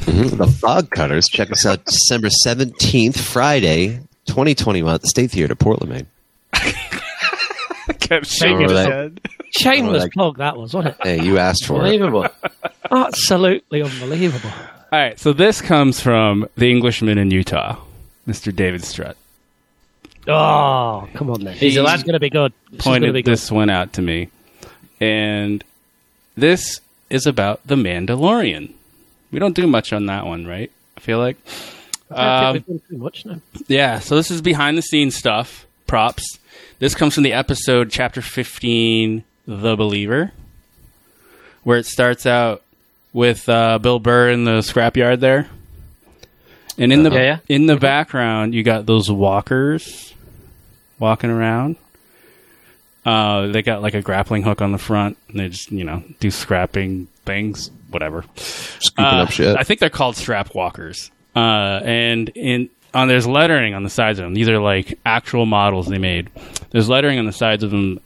Mhm. The Fog Cutters. Check us out December 17th, Friday, 2021 at the State Theater, Portland, Maine. Kept shaking his head. Shameless Like- plug that was, wasn't it? Hey, you asked for it. Unbelievable. Absolutely unbelievable. All right, so this comes from the Englishman in Utah, Mr. David Strutt. Oh, come on then. He's a lad. going to be good. This is pointed be good. this one out to me. And this is about The Mandalorian. We don't do much on that one, right? I feel like. Um, don't think we've done too much yeah, so this is behind the scenes stuff, props. This comes from the episode, chapter 15, The Believer, where it starts out with uh, Bill Burr in the scrapyard there. And in the Yeah, yeah. in the background, you got those walkers walking around. Uh, they got like a grappling hook on the front, and they just you know do scrapping things, whatever. Scooping Uh, up shit. I think they're called scrap walkers. Uh, and in on there's lettering on the sides of them. These are like actual models they made. There's lettering on the sides of them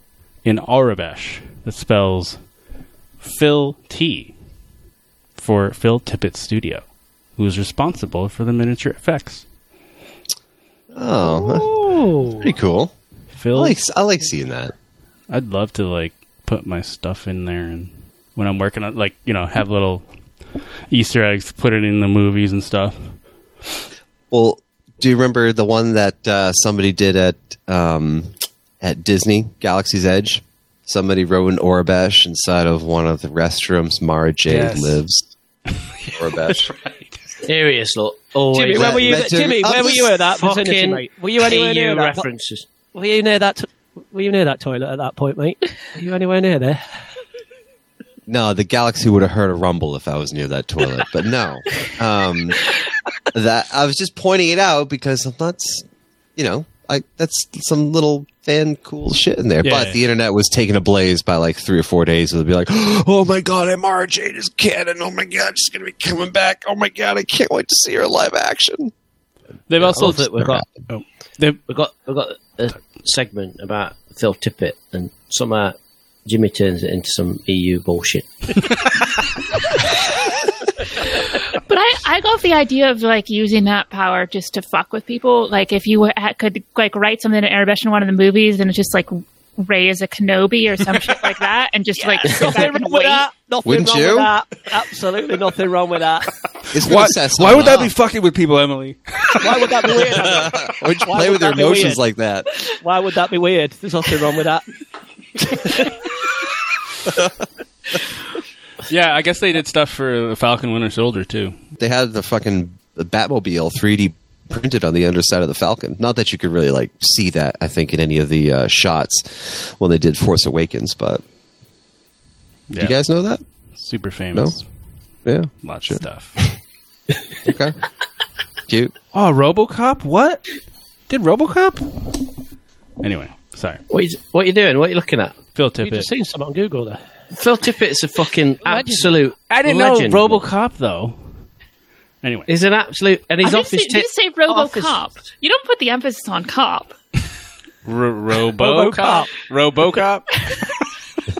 in Aurebesh that spells Phil T for Phil Tippett Studio, who is responsible for the miniature effects. Oh, pretty cool. I Phil, like, I like seeing that. I'd love to like put my stuff in there and when I'm working on like you know have little Easter eggs, put it in the movies and stuff. Well, do you remember the one that uh, somebody did at um, at Disney Galaxy's Edge? Somebody wrote an Aurebesh inside of one of the restrooms. Mara Jade Yes. lives. Aurebesh. Serious, look. Always Jimmy, where were you? that- Jimmy, where were you at that vicinity, fucking mate? Were you anywhere near EU that? references. Were you near that? T- were you near that toilet at that point, mate? Were you anywhere near there? No, the Galaxy would have heard a rumble if I was near that toilet. But no, um, that I was just pointing it out because I'm not, you know, I that's some little fan cool shit in there. Yeah. But the internet was taken ablaze by like three or four days. It would be like, oh my god, Mara Jade is canon. Oh my god, she's gonna be coming back. Oh my god, I can't wait to see her live action. They've also we've got- oh, they've We've got we've got a segment about Phil Tippett, and somehow Jimmy turns it into some EU bullshit. But I, I love the idea of like using that power just to fuck with people. Like if you ha- could like write something in Arabic in one of the movies, and it's just like Rey as a Kenobi or some shit like that, and just like Nothing and wrong with that. Nothing Wouldn't wrong you? with that. Absolutely nothing wrong with that. It's why, gonna set why would that be fucking with people, Emily? Why would that be weird? up. Why would you Why play with their that be emotions weird? like that? Why would that be weird? There's nothing wrong with that. yeah, I guess they did stuff for the Falcon Winter Soldier too. They had the fucking Batmobile 3D printed on the underside of the Falcon. Not that you could really like see that. I think in any of the uh, shots when they did Force Awakens, but Yeah, you guys know that? super famous. Yeah. Lots Sure. of stuff. Okay. Cute. Oh, RoboCop? What? Did RoboCop? Anyway, sorry. What you, what you doing? What are you looking at? Phil Tippett. You just seen something on Google there. Phil Tippett's a fucking absolute. I didn't legend. know RoboCop though. Anyway, He's an absolute, and he's I off didn't his say, you say RoboCop? You don't put the emphasis on cop. R- RoboCop. RoboCop.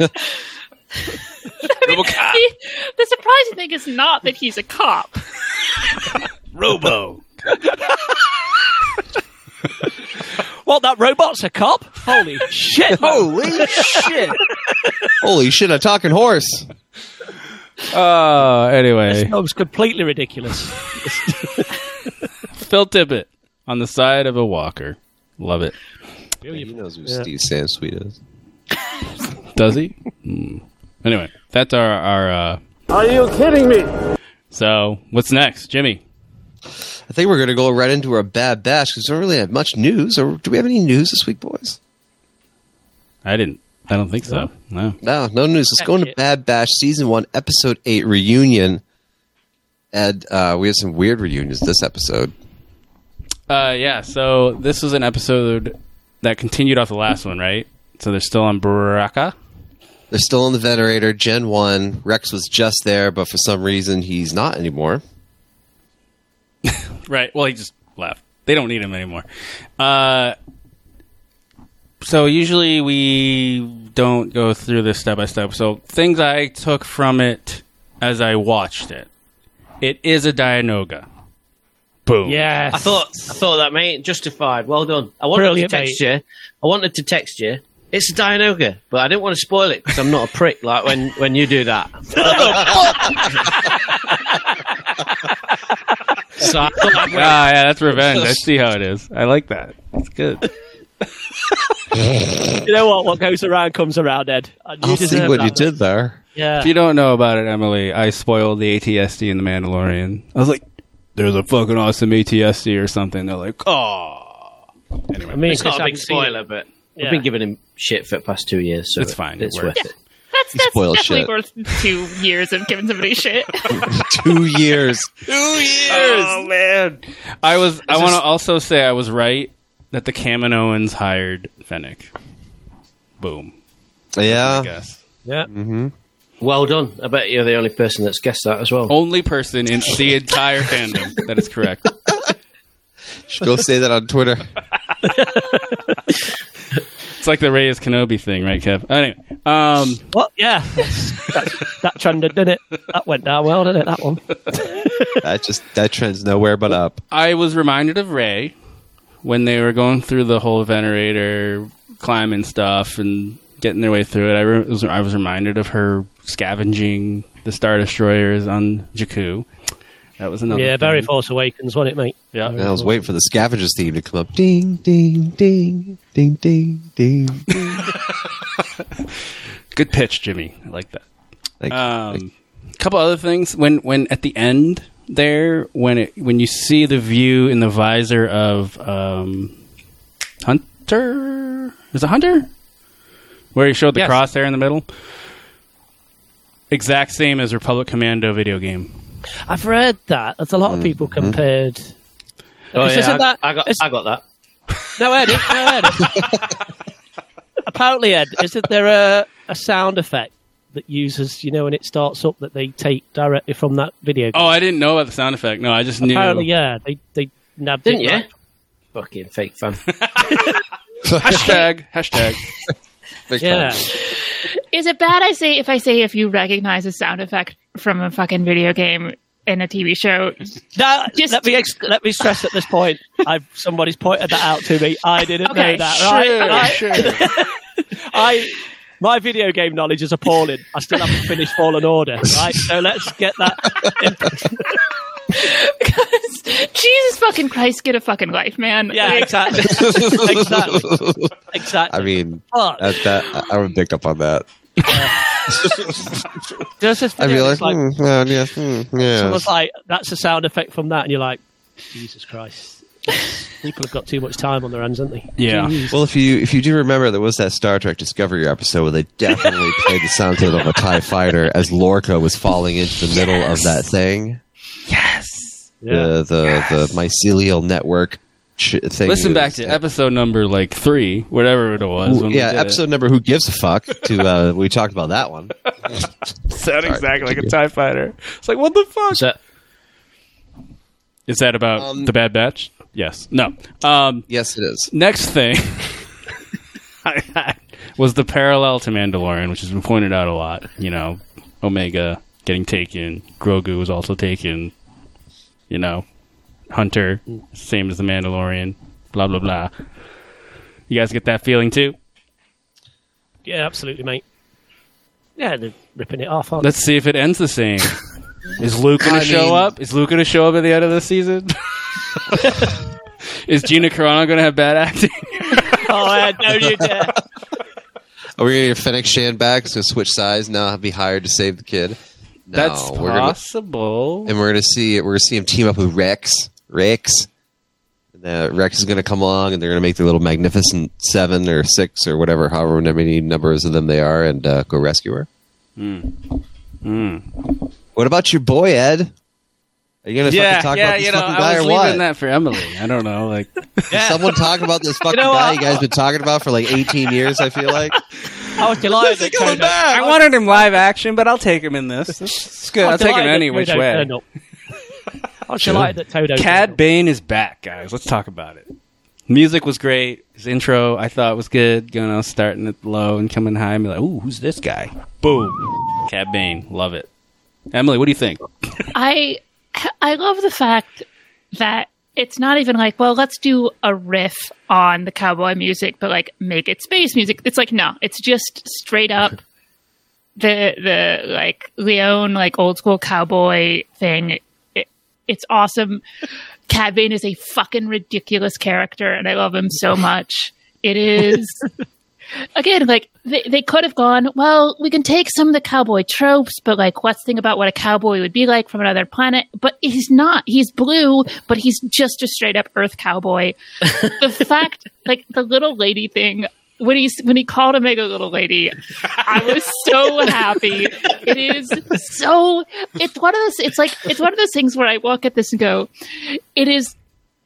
RoboCop. He- the surprising thing is not that he's a cop. Robo. What, that robot's a cop? Holy shit. Holy shit! Holy shit! A talking horse. Uh, This anyway, film's completely ridiculous. Phil Tippett on the side of a walker. Love it. He knows who Yeah. Steve Sansweet is. Does he? Hmm. Anyway, that's our our. Uh, Are you kidding me? so what's next, Jimmy? I think we're going to go right into our Bad Batch because we don't really have much news. Or do we have any news this week, boys? I didn't. I don't think so. No. No, no news. Let's go into Bad Batch season one, episode eight reunion. Ed, uh, we had some weird reunions this episode. Uh, yeah. So this was an episode that continued off the last one, right? So they're still on Bracca. They're still in the Venator, Gen 1. Rex was just there, but for some reason he's not anymore. Right. Well, he just left. They don't need him anymore. Uh, so usually we don't go through this step by step. So things I took from it as I watched it. It is a Dianoga. Boom. Yes. I thought, I thought that, mate. Justified. Well done. I wanted Brilliant, to text mate. you. I wanted to text you. It's a Dianoga, but I didn't want to spoil it because I'm not a prick like when, when you do that. so I thought I'd Ah, yeah, that's revenge. I see how it is. I like that. It's good. You know what? What goes around comes around, Ed. And you I'll see deserve what that, you did there. Yeah. If you don't know about it, Emily, I spoiled the ATSD in The Mandalorian. I was like, there's a fucking awesome ATSD or something. They're like, oh. Anyway, I mean, It's not a big hasn't spoiler, but Yeah. I've been giving him shit for the past two years, so It's fine, It's it worth works. it. That's, that's spoiled definitely shit. worth two years of giving somebody shit. Two years. two years. Oh man! I was. I want to also say I was right that the Kaminoans hired Fennec. Boom. I Yeah. guess Yeah. Mm-hmm. Well done. I bet you're the only person that's guessed that as well. only person in the entire fandom that is correct. Should go say that on Twitter. It's like the Reyes Kenobi thing, right, Kev? Anyway, um, What? Yeah. That's, that's, that trended, didn't it? That went down well, didn't it? That one. That just that trend's nowhere but up. I was reminded of Rey when they were going through the whole Venator climbing stuff and getting their way through it. I, re- was, I was reminded of her scavenging the Star Destroyers on Jakku. That was another. yeah, very thing. Force Awakens, wasn't it, mate? Yeah. And I was waiting for the scavengers theme to come up. Ding, ding, ding, ding, ding, ding. ding. Good pitch, Jimmy. I like that. Thank you. Um, a couple other things. When when at the end there, when it when you see the view in the visor of um, Hunter, is it Hunter? Where he showed the Yes. crosshair in the middle. Exact same as Republic Commando video game. I've read that. There's a lot of mm, people mm-hmm. compared. Oh, It's- yeah, isn't I, that- I got, I got that. No, Ed. No, Ed. Apparently, Ed, isn't there a, a sound effect that uses, you know, when it starts up that they take directly from that video? game? Oh, I didn't know about the sound effect. No, I just knew. Apparently, yeah. They they nabbed Didn't it. you? right. Fucking fake fan. hashtag hashtag. Big Yeah. fan. Is it bad I say if I say if you recognize a sound effect from a fucking video game in a TV show? No, Just- let me ex- let me stress at this point. I've somebody's pointed that out to me. I didn't Okay, know that. Sure, right? Right? sure. I my video game knowledge is appalling. I still haven't finished Fallen Order, right? So let's get that. Because Jesus fucking Christ, get a fucking life, man. Yeah, Like, exactly, exactly, exactly. I mean, But that, that I would pick up on that. There's this I'd be like, that's like hmm, yeah, yes, hmm, yes. someone's like, "That's a sound effect from that," and you're like, "Jesus Christ." People have got too much time on their hands, haven't they? Yeah. Jeez. Well, if you if you do remember, there was that Star Trek Discovery episode where they definitely played the sound of a Tie Fighter as Lorca was falling into the middle of that thing. Yes. the the the mycelial network ch- thing. Listen is- back to episode number like three, whatever it was. Ooh, when we yeah, did it. episode number. Who gives a fuck? To uh, we talked about that one. Sound exactly like a Tie Fighter. It's like what the fuck? Is that Is that about Um, the Bad Batch? Yes. No. Um, yes, it is. Next thing was the parallel to Mandalorian, which has been pointed out a lot. You know, Omega getting taken, Grogu was also taken. You know, Hunter, same as the Mandalorian. Blah blah blah. You guys get that feeling too? Yeah, absolutely, mate. Yeah, they're ripping it off. Aren't Let's see if it ends the same. Is Luke going I to show mean- up? Is Luke going to show up at the end of the season? Is Gina Carano going to have bad acting? oh, no, you dare. Are we gonna get Fennec Shand back? So switch sides now. Be hired to save the kid. No, That's we're gonna- possible. and we're gonna see we're gonna see him team up with Rex. Rex. And, uh, Rex is gonna come along, and they're gonna make their little magnificent seven or six or whatever, however many numbers of them they are, and uh, go rescue her. Mm. Mm. What about your boy Ed? Are you gonna Yeah, fucking talk yeah, about this you know, fucking I guy was or leaving what? that for Emily. I don't know, like Did someone talk about this fucking know guy what? you guys been talking about for like 18 years? I feel like. I was delighted that Kodo- I wanted him live action, but I'll take him in this. It's good. I I'll was take him any that which Kodo way. Turned up. I was delighted that Todo. Cad Bane is back, guys. Let's talk about it. Music was great. His intro I thought was good. You know, starting at low and coming high. And be like, ooh, who's this guy? Boom. Cad Bane. Love it. Emily, what do you think? I I love the fact that it's not even like, well, let's do a riff on the cowboy music, but like make it space music. It's like no, it's just straight up the the like Leon like old school cowboy thing. It, it's awesome. Cad Bane is a fucking ridiculous character, and I love him so much. It is again like they, they could have gone well we can take some of the cowboy tropes but like let's think about what a cowboy would be like from another planet but he's not he's blue but he's just a straight up earth cowboy the fact like the little lady thing when he's when he called Omega little lady i was so happy it is so it's one of those it's like it's one of those things where i look at this and go it is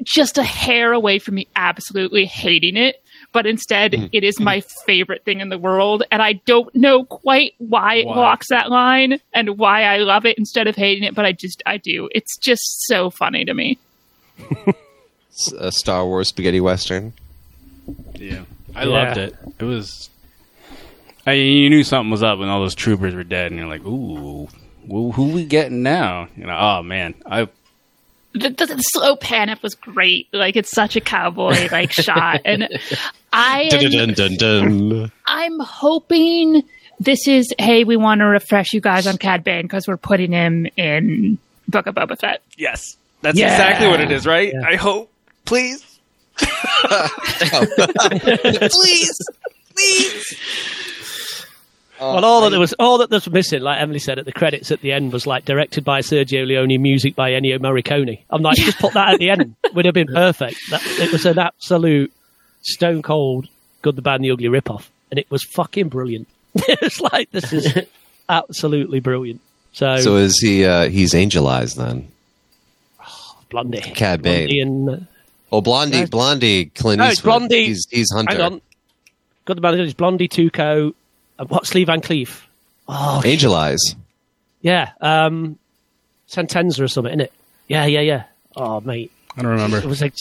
just a hair away from me absolutely hating it but instead mm-hmm. it is my mm-hmm. favorite thing in the world and i don't know quite why it Why? walks that line and why i love it instead of hating it but i just i do it's just so funny to me a Star Wars spaghetti western. Yeah. I Yeah. loved it. It was. I, you knew something was up when all those troopers were dead, and you're like, "Ooh, who, who we getting now?" You know, oh man, I the, the, the slow pan up was great like it's such a cowboy like shot and i am, Dun, dun, dun, dun. i'm hoping this is hey we want to refresh you guys on cad bane because we're putting him in book of boba fett yes, that's Yeah. exactly what it is, right? I hope, please. Please, please. well, all that there was, all that was missing, like Emily said at the credits at the end, was like directed by Sergio Leone, music by Ennio Morricone. I'm like, just put that at the end, would have been perfect. That, it was an absolute stone cold, good, the bad, and the ugly ripoff, and it was fucking brilliant. it was like this is absolutely brilliant. So, So is he? Uh, he's Angel Eyes then. Blondie, Cad Bane. And uh, Oh, Blondie, Blondie, Clint No, it's Eastwood. Blondie. He's, he's Hunter. hang on, good, the bad, and the Blondie, Tuco, and what's Lee Van Cleef? Oh, Angel Eyes. Yeah, um, Sentenza or something, innit? Yeah, yeah, yeah. Oh, mate. I don't remember. It was like,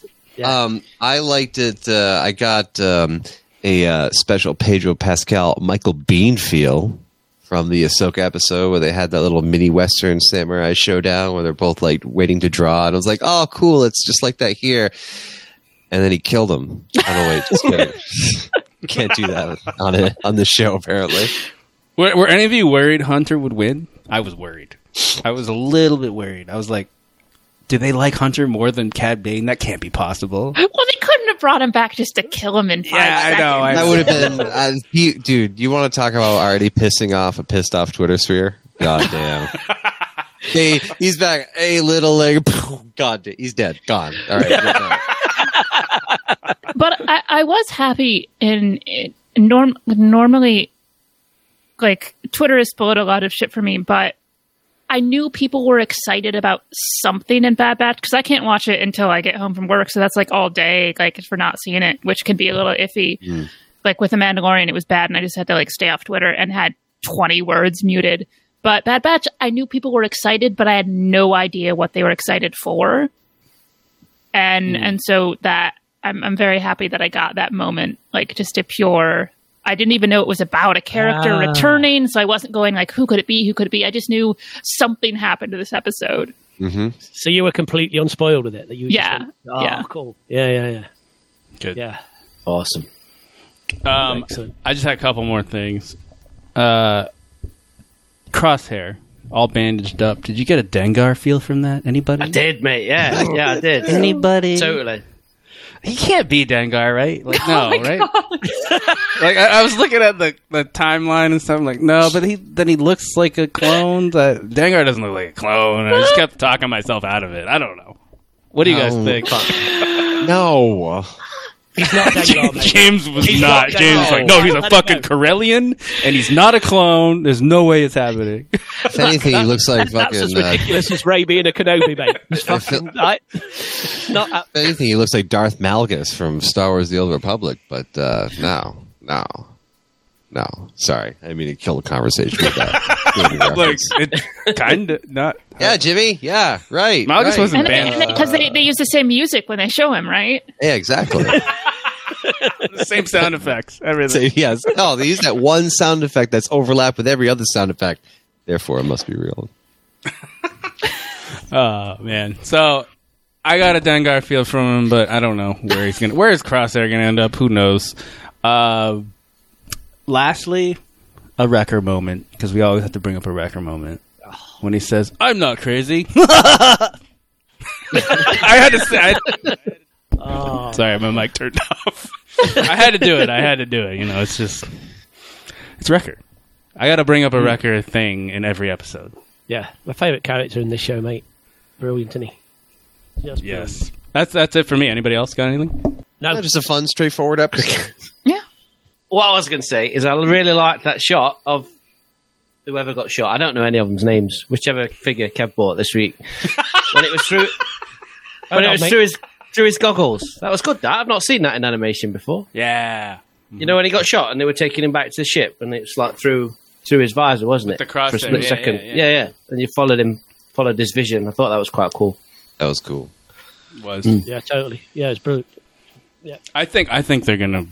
Um, I liked it. Uh, I got um, a uh, special Pedro Pascal Michael Biehn feel from the Ahsoka episode where they had that little mini Western samurai showdown where they're both like waiting to draw, and I was like, "Oh, cool! It's just like that here." And then he killed him. I don't know. Wait, just kidding. Can't do that on it on the show. Apparently, Were, were any of you worried Hunter would win? I was worried. I was a little bit worried. I was like, do they like Hunter more than Cad Bane? That can't be possible. well they couldn't have brought him back just to kill him in five Yeah, I know, I that would have been, uh, he, dude. You want to talk about already pissing off a pissed off Twitter sphere? God damn. hey, he's back. Hey, little leg. God, he's dead. Gone. All right. but I, I was happy in, in norm normally like Twitter has spoiled a lot of shit for me, but I knew people were excited about something in Bad Batch because I can't watch it until I get home from work. So that's like all day, like for not seeing it, which can be a little iffy. Mm. Like with The Mandalorian, it was bad, and I just had to like stay off Twitter and had 20 words muted. But Bad Batch, I knew people were excited, but I had no idea what they were excited for. And and so that I'm I'm very happy that I got that moment, like just a pure. I didn't even know it was about a character Ah. returning, so I wasn't going like, "Who could it be? Who could it be?" I just knew something happened to this episode. Mm-hmm. So you were completely unspoiled with it. That you just Yeah, went, oh, yeah. cool. Yeah, yeah, yeah. Good. Yeah. Awesome. Um, I just had a couple more things. Uh, crosshair, all bandaged up. Did you get a Dengar feel from that? Anybody? I did, mate. Yeah, yeah, I did. Anybody? Totally. He can't be Dengar, right? Like, Oh no, right? like I, I was looking at the, the timeline and stuff. I'm like, no, but he then he looks like a clone. That Dengar doesn't look like a clone. I just kept talking myself out of it. I don't know. What do you guys think? No. He's not Dengar, mate. James was He's not. not James was like, no, he's a fucking. Corellian, and he's not a clone. There's no way it's happening. If anything, he looks like That's as fucking. Uh, ridiculous as Rey being a Kenobi, mate. It's fucking, I, not, uh, if anything, he looks like Darth Malgus from Star Wars: The Old Republic. But uh, no, no, no. Sorry, I mean to kill the conversation with that. like it kind of not. Yeah, Jimmy. Yeah, right. Malgus right. wasn't And banned. because they, they use the same music when they show him, right? Yeah, exactly. the same sound effects, so, everything. yes. No, they use that one sound effect that's overlapped with every other sound effect. Therefore, it must be real. Oh man. So I got a Dengar feel from him, but I don't know where he's gonna. Where is Crosshair gonna end up? Who knows? Uh, lastly, a Wrecker moment because we always have to bring up a Wrecker moment when he says, "I'm not crazy." I had to say. I, oh, sorry, my mic turned off. I had to do it. I had to do it. You know, it's just it's record. I got to bring up a hmm. record thing in every episode. yeah, my favourite character in this show, mate. Brilliant, isn't he? Just Yes, that's that's it for me. Anybody else got anything? No, Yeah, just a fun, straightforward episode. Yeah. What I was going to say is I really liked that shot of whoever got shot. I don't know any of them's names. Whichever figure Kev bought this week when it was through when it was mate. through his through his goggles. That was good. That I've not seen that in animation before. Yeah. You know when he got shot and they were taking him back to the ship and it's like through through his visor, wasn't it? the crosshair, For a split yeah, second. yeah, yeah. yeah, And you followed him, followed his vision. I thought that was quite cool. That was cool. Was hmm. yeah, totally. Yeah, it's brilliant. Yeah, I think I think they're gonna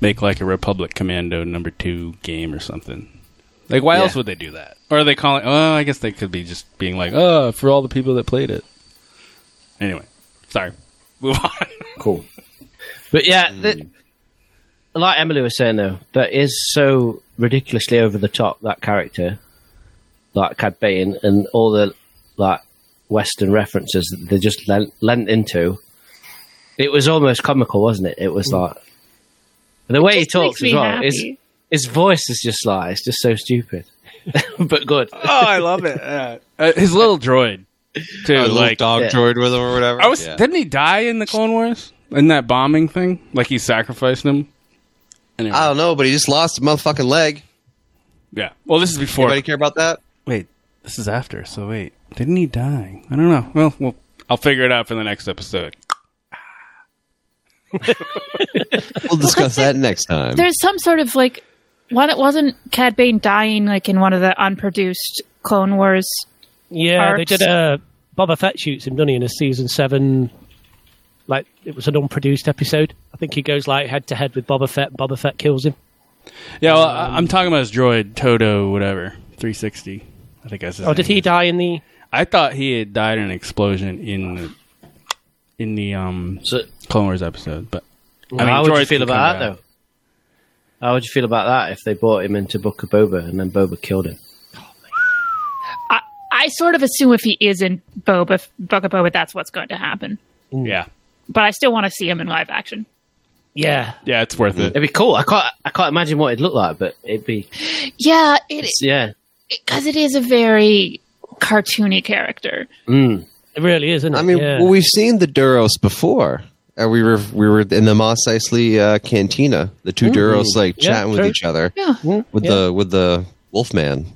make like a Republic Commando number two game or something. Like, why Yeah. else would they do that? Or are they calling? Oh, I guess they could be just being like, oh, for all the people that played it. Anyway, sorry. Move on. Cool. But yeah, mm. the, like Emily was saying though, that is so ridiculously over the top that character, like Cad Bane, and all the like Western references that they just lent, lent into. It was almost comical, wasn't it? It was mm. like and the way he talks makes as well. His, happy. His voice is just like it's just so stupid, but good. oh, I love it. Uh, his little droid too. Oh, the little like, dog yeah. droid with him or whatever. I was. Yeah. Didn't he die in the Clone Wars in that bombing thing? Like he sacrificed him. Anyway, I don't know, but he just lost a motherfucking leg. yeah. Well, this is before. Anybody care about that? Wait, this is after. So wait, didn't he die? I don't know. Well, well, I'll figure it out for the next episode. We'll discuss that next time. There's some sort of like, one. It wasn't Cad Bane dying like in one of the unproduced Clone Wars. Yeah, they did a Boba Fett shoots him, doesn't he, in a season seven? Like it was an unproduced episode. I think he goes like head to head with Boba Fett. Boba Fett kills him. Yeah, well, I- I'm talking about his droid Todo, whatever, 360. I think that's his Oh, did he die in the? I thought he had died in an explosion in the in the um So, Clone Wars episode, but I mean, how would you feel about that back. though? How would you feel about that if they brought him into Book of Boba and then Boba killed him? I, I sort of assume if he is in Boba, Book of Boba, that's what's going to happen. Yeah, But I still want to see him in live action. Yeah, yeah, it's worth it. It'd be cool. I can't. I can't imagine what it'd look like, but it'd be. Yeah, it Yeah. because it is a very cartoony character. Mm. it really is, isn't it? I mean, yeah. well, we've seen the Duros before. Uh, we were we were in the Mos Eisley uh, cantina. The two Duros like Yeah, chatting with each other Yeah. with Yeah. the with the Wolfman.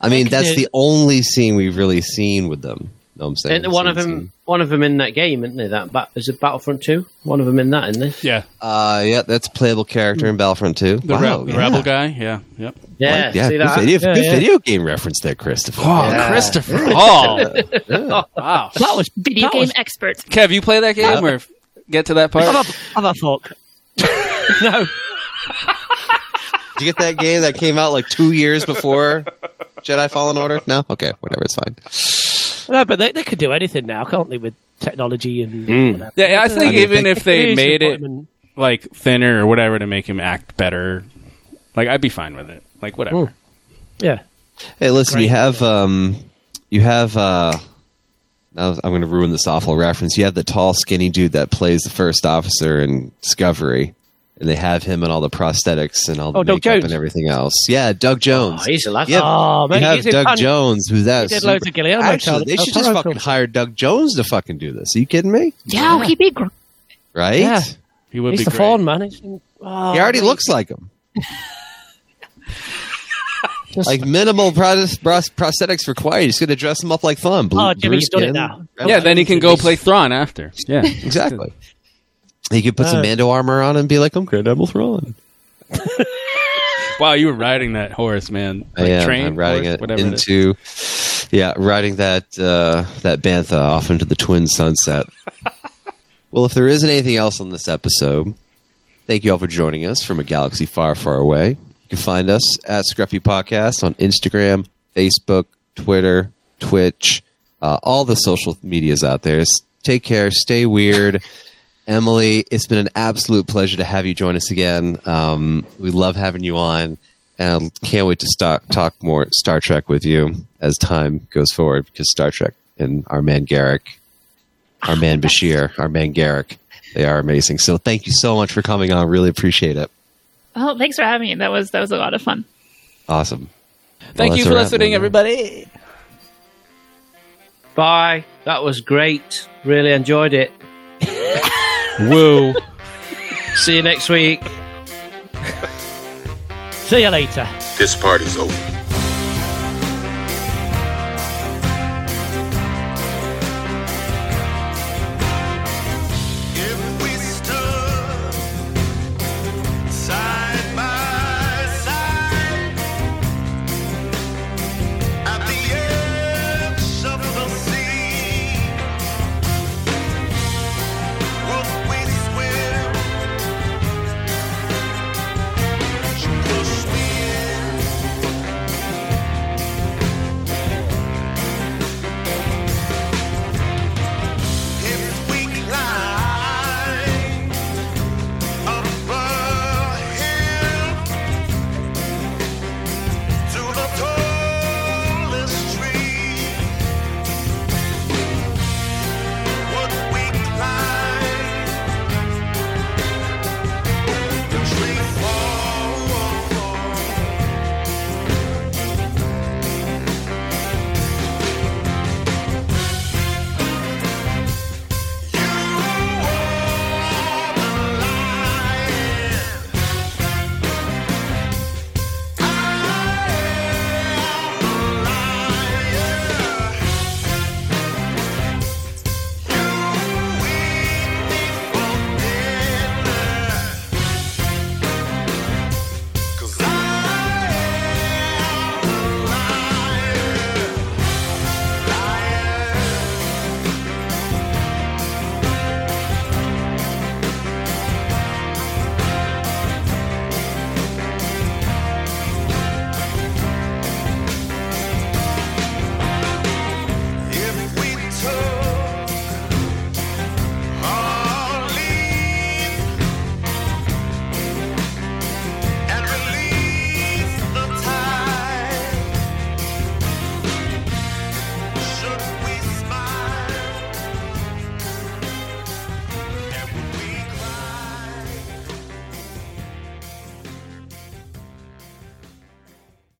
I mean, could that's the only scene we've really seen with them. Know what I'm saying? Isn't one of Seen- them, one of them in that game, isn't there? That ba- is it Battlefront Two? One of them in that, isn't there? Yeah. Uh, yeah, that's a playable character in Battlefront 2. The, wow, re- the yeah. rebel guy. Yeah. Yep. Yeah, Like, yeah, see good, that? video, Yeah, good yeah. video game reference there, Christopher. Oh, Yeah. Christopher Yeah. Hall. Yeah. Wow. That was Video that game was- expert. Kev, you play that game or get to that part? Have a, have no, Did you get that game that came out like two years before Jedi Fallen Order? No? Okay, whatever, it's fine. no, but they, they could do anything now, can't they? With technology and Mm. whatever. Yeah, I think mean, even they- if they They made it him in- like thinner or whatever to make him act better, like I'd be fine with it. Like whatever. yeah. Hey, listen, you have um, you have uh, now I'm going to ruin this awful reference. You have the tall, skinny dude that plays the first officer in Discovery, and they have him and all the prosthetics and all the Oh, Doug makeup Jones. and everything else. Yeah, Doug Jones. Oh, he's a lad. Yeah, Oh, man, you have he's Doug Pan- Jones, who's that? He did loads of Guillermo Actually, del- they should just fucking hire Doug Jones to fucking do this. Are you kidding me? Yeah, he'd be great. Right? Yeah. He would He's be the great. fawn man. Oh, He already man. looks like him. Just- Like minimal pros- pros- prosthetics required. He's going to dress him up like Thumb. Blue, Oh, Jimmy, blue you've done it now. Yeah, then he can go play Thrawn after. Yeah. Exactly. He could put some Uh, Mando armor on and be like, I'm Grand Admiral Thrawn. Wow, you were riding that horse, man. I Like am. train, I'm riding horse, it whatever is. into, yeah, riding that uh, that bantha off into the twin sunset. well, if there isn't anything else on this episode, thank you all for joining us from a galaxy far, far away. You can find us at Scruffy Podcast on Instagram, Facebook, Twitter, Twitch, uh, all the social medias out there. Take care. Stay weird. Emily, it's been an absolute pleasure to have you join us again. Um, we love having you on, and I can't wait to start, talk more Star Trek with you as time goes forward because Star Trek and our man Garak, our man Bashir, our man Garak, they are amazing. So thank you so much for coming on. Really appreciate it. Oh, thanks for having me. That was that was a lot of fun. Awesome. Thank Well, you for listening, man. everybody. Bye. That was great. Really enjoyed it. Woo. See you next week. See you later. This party's over.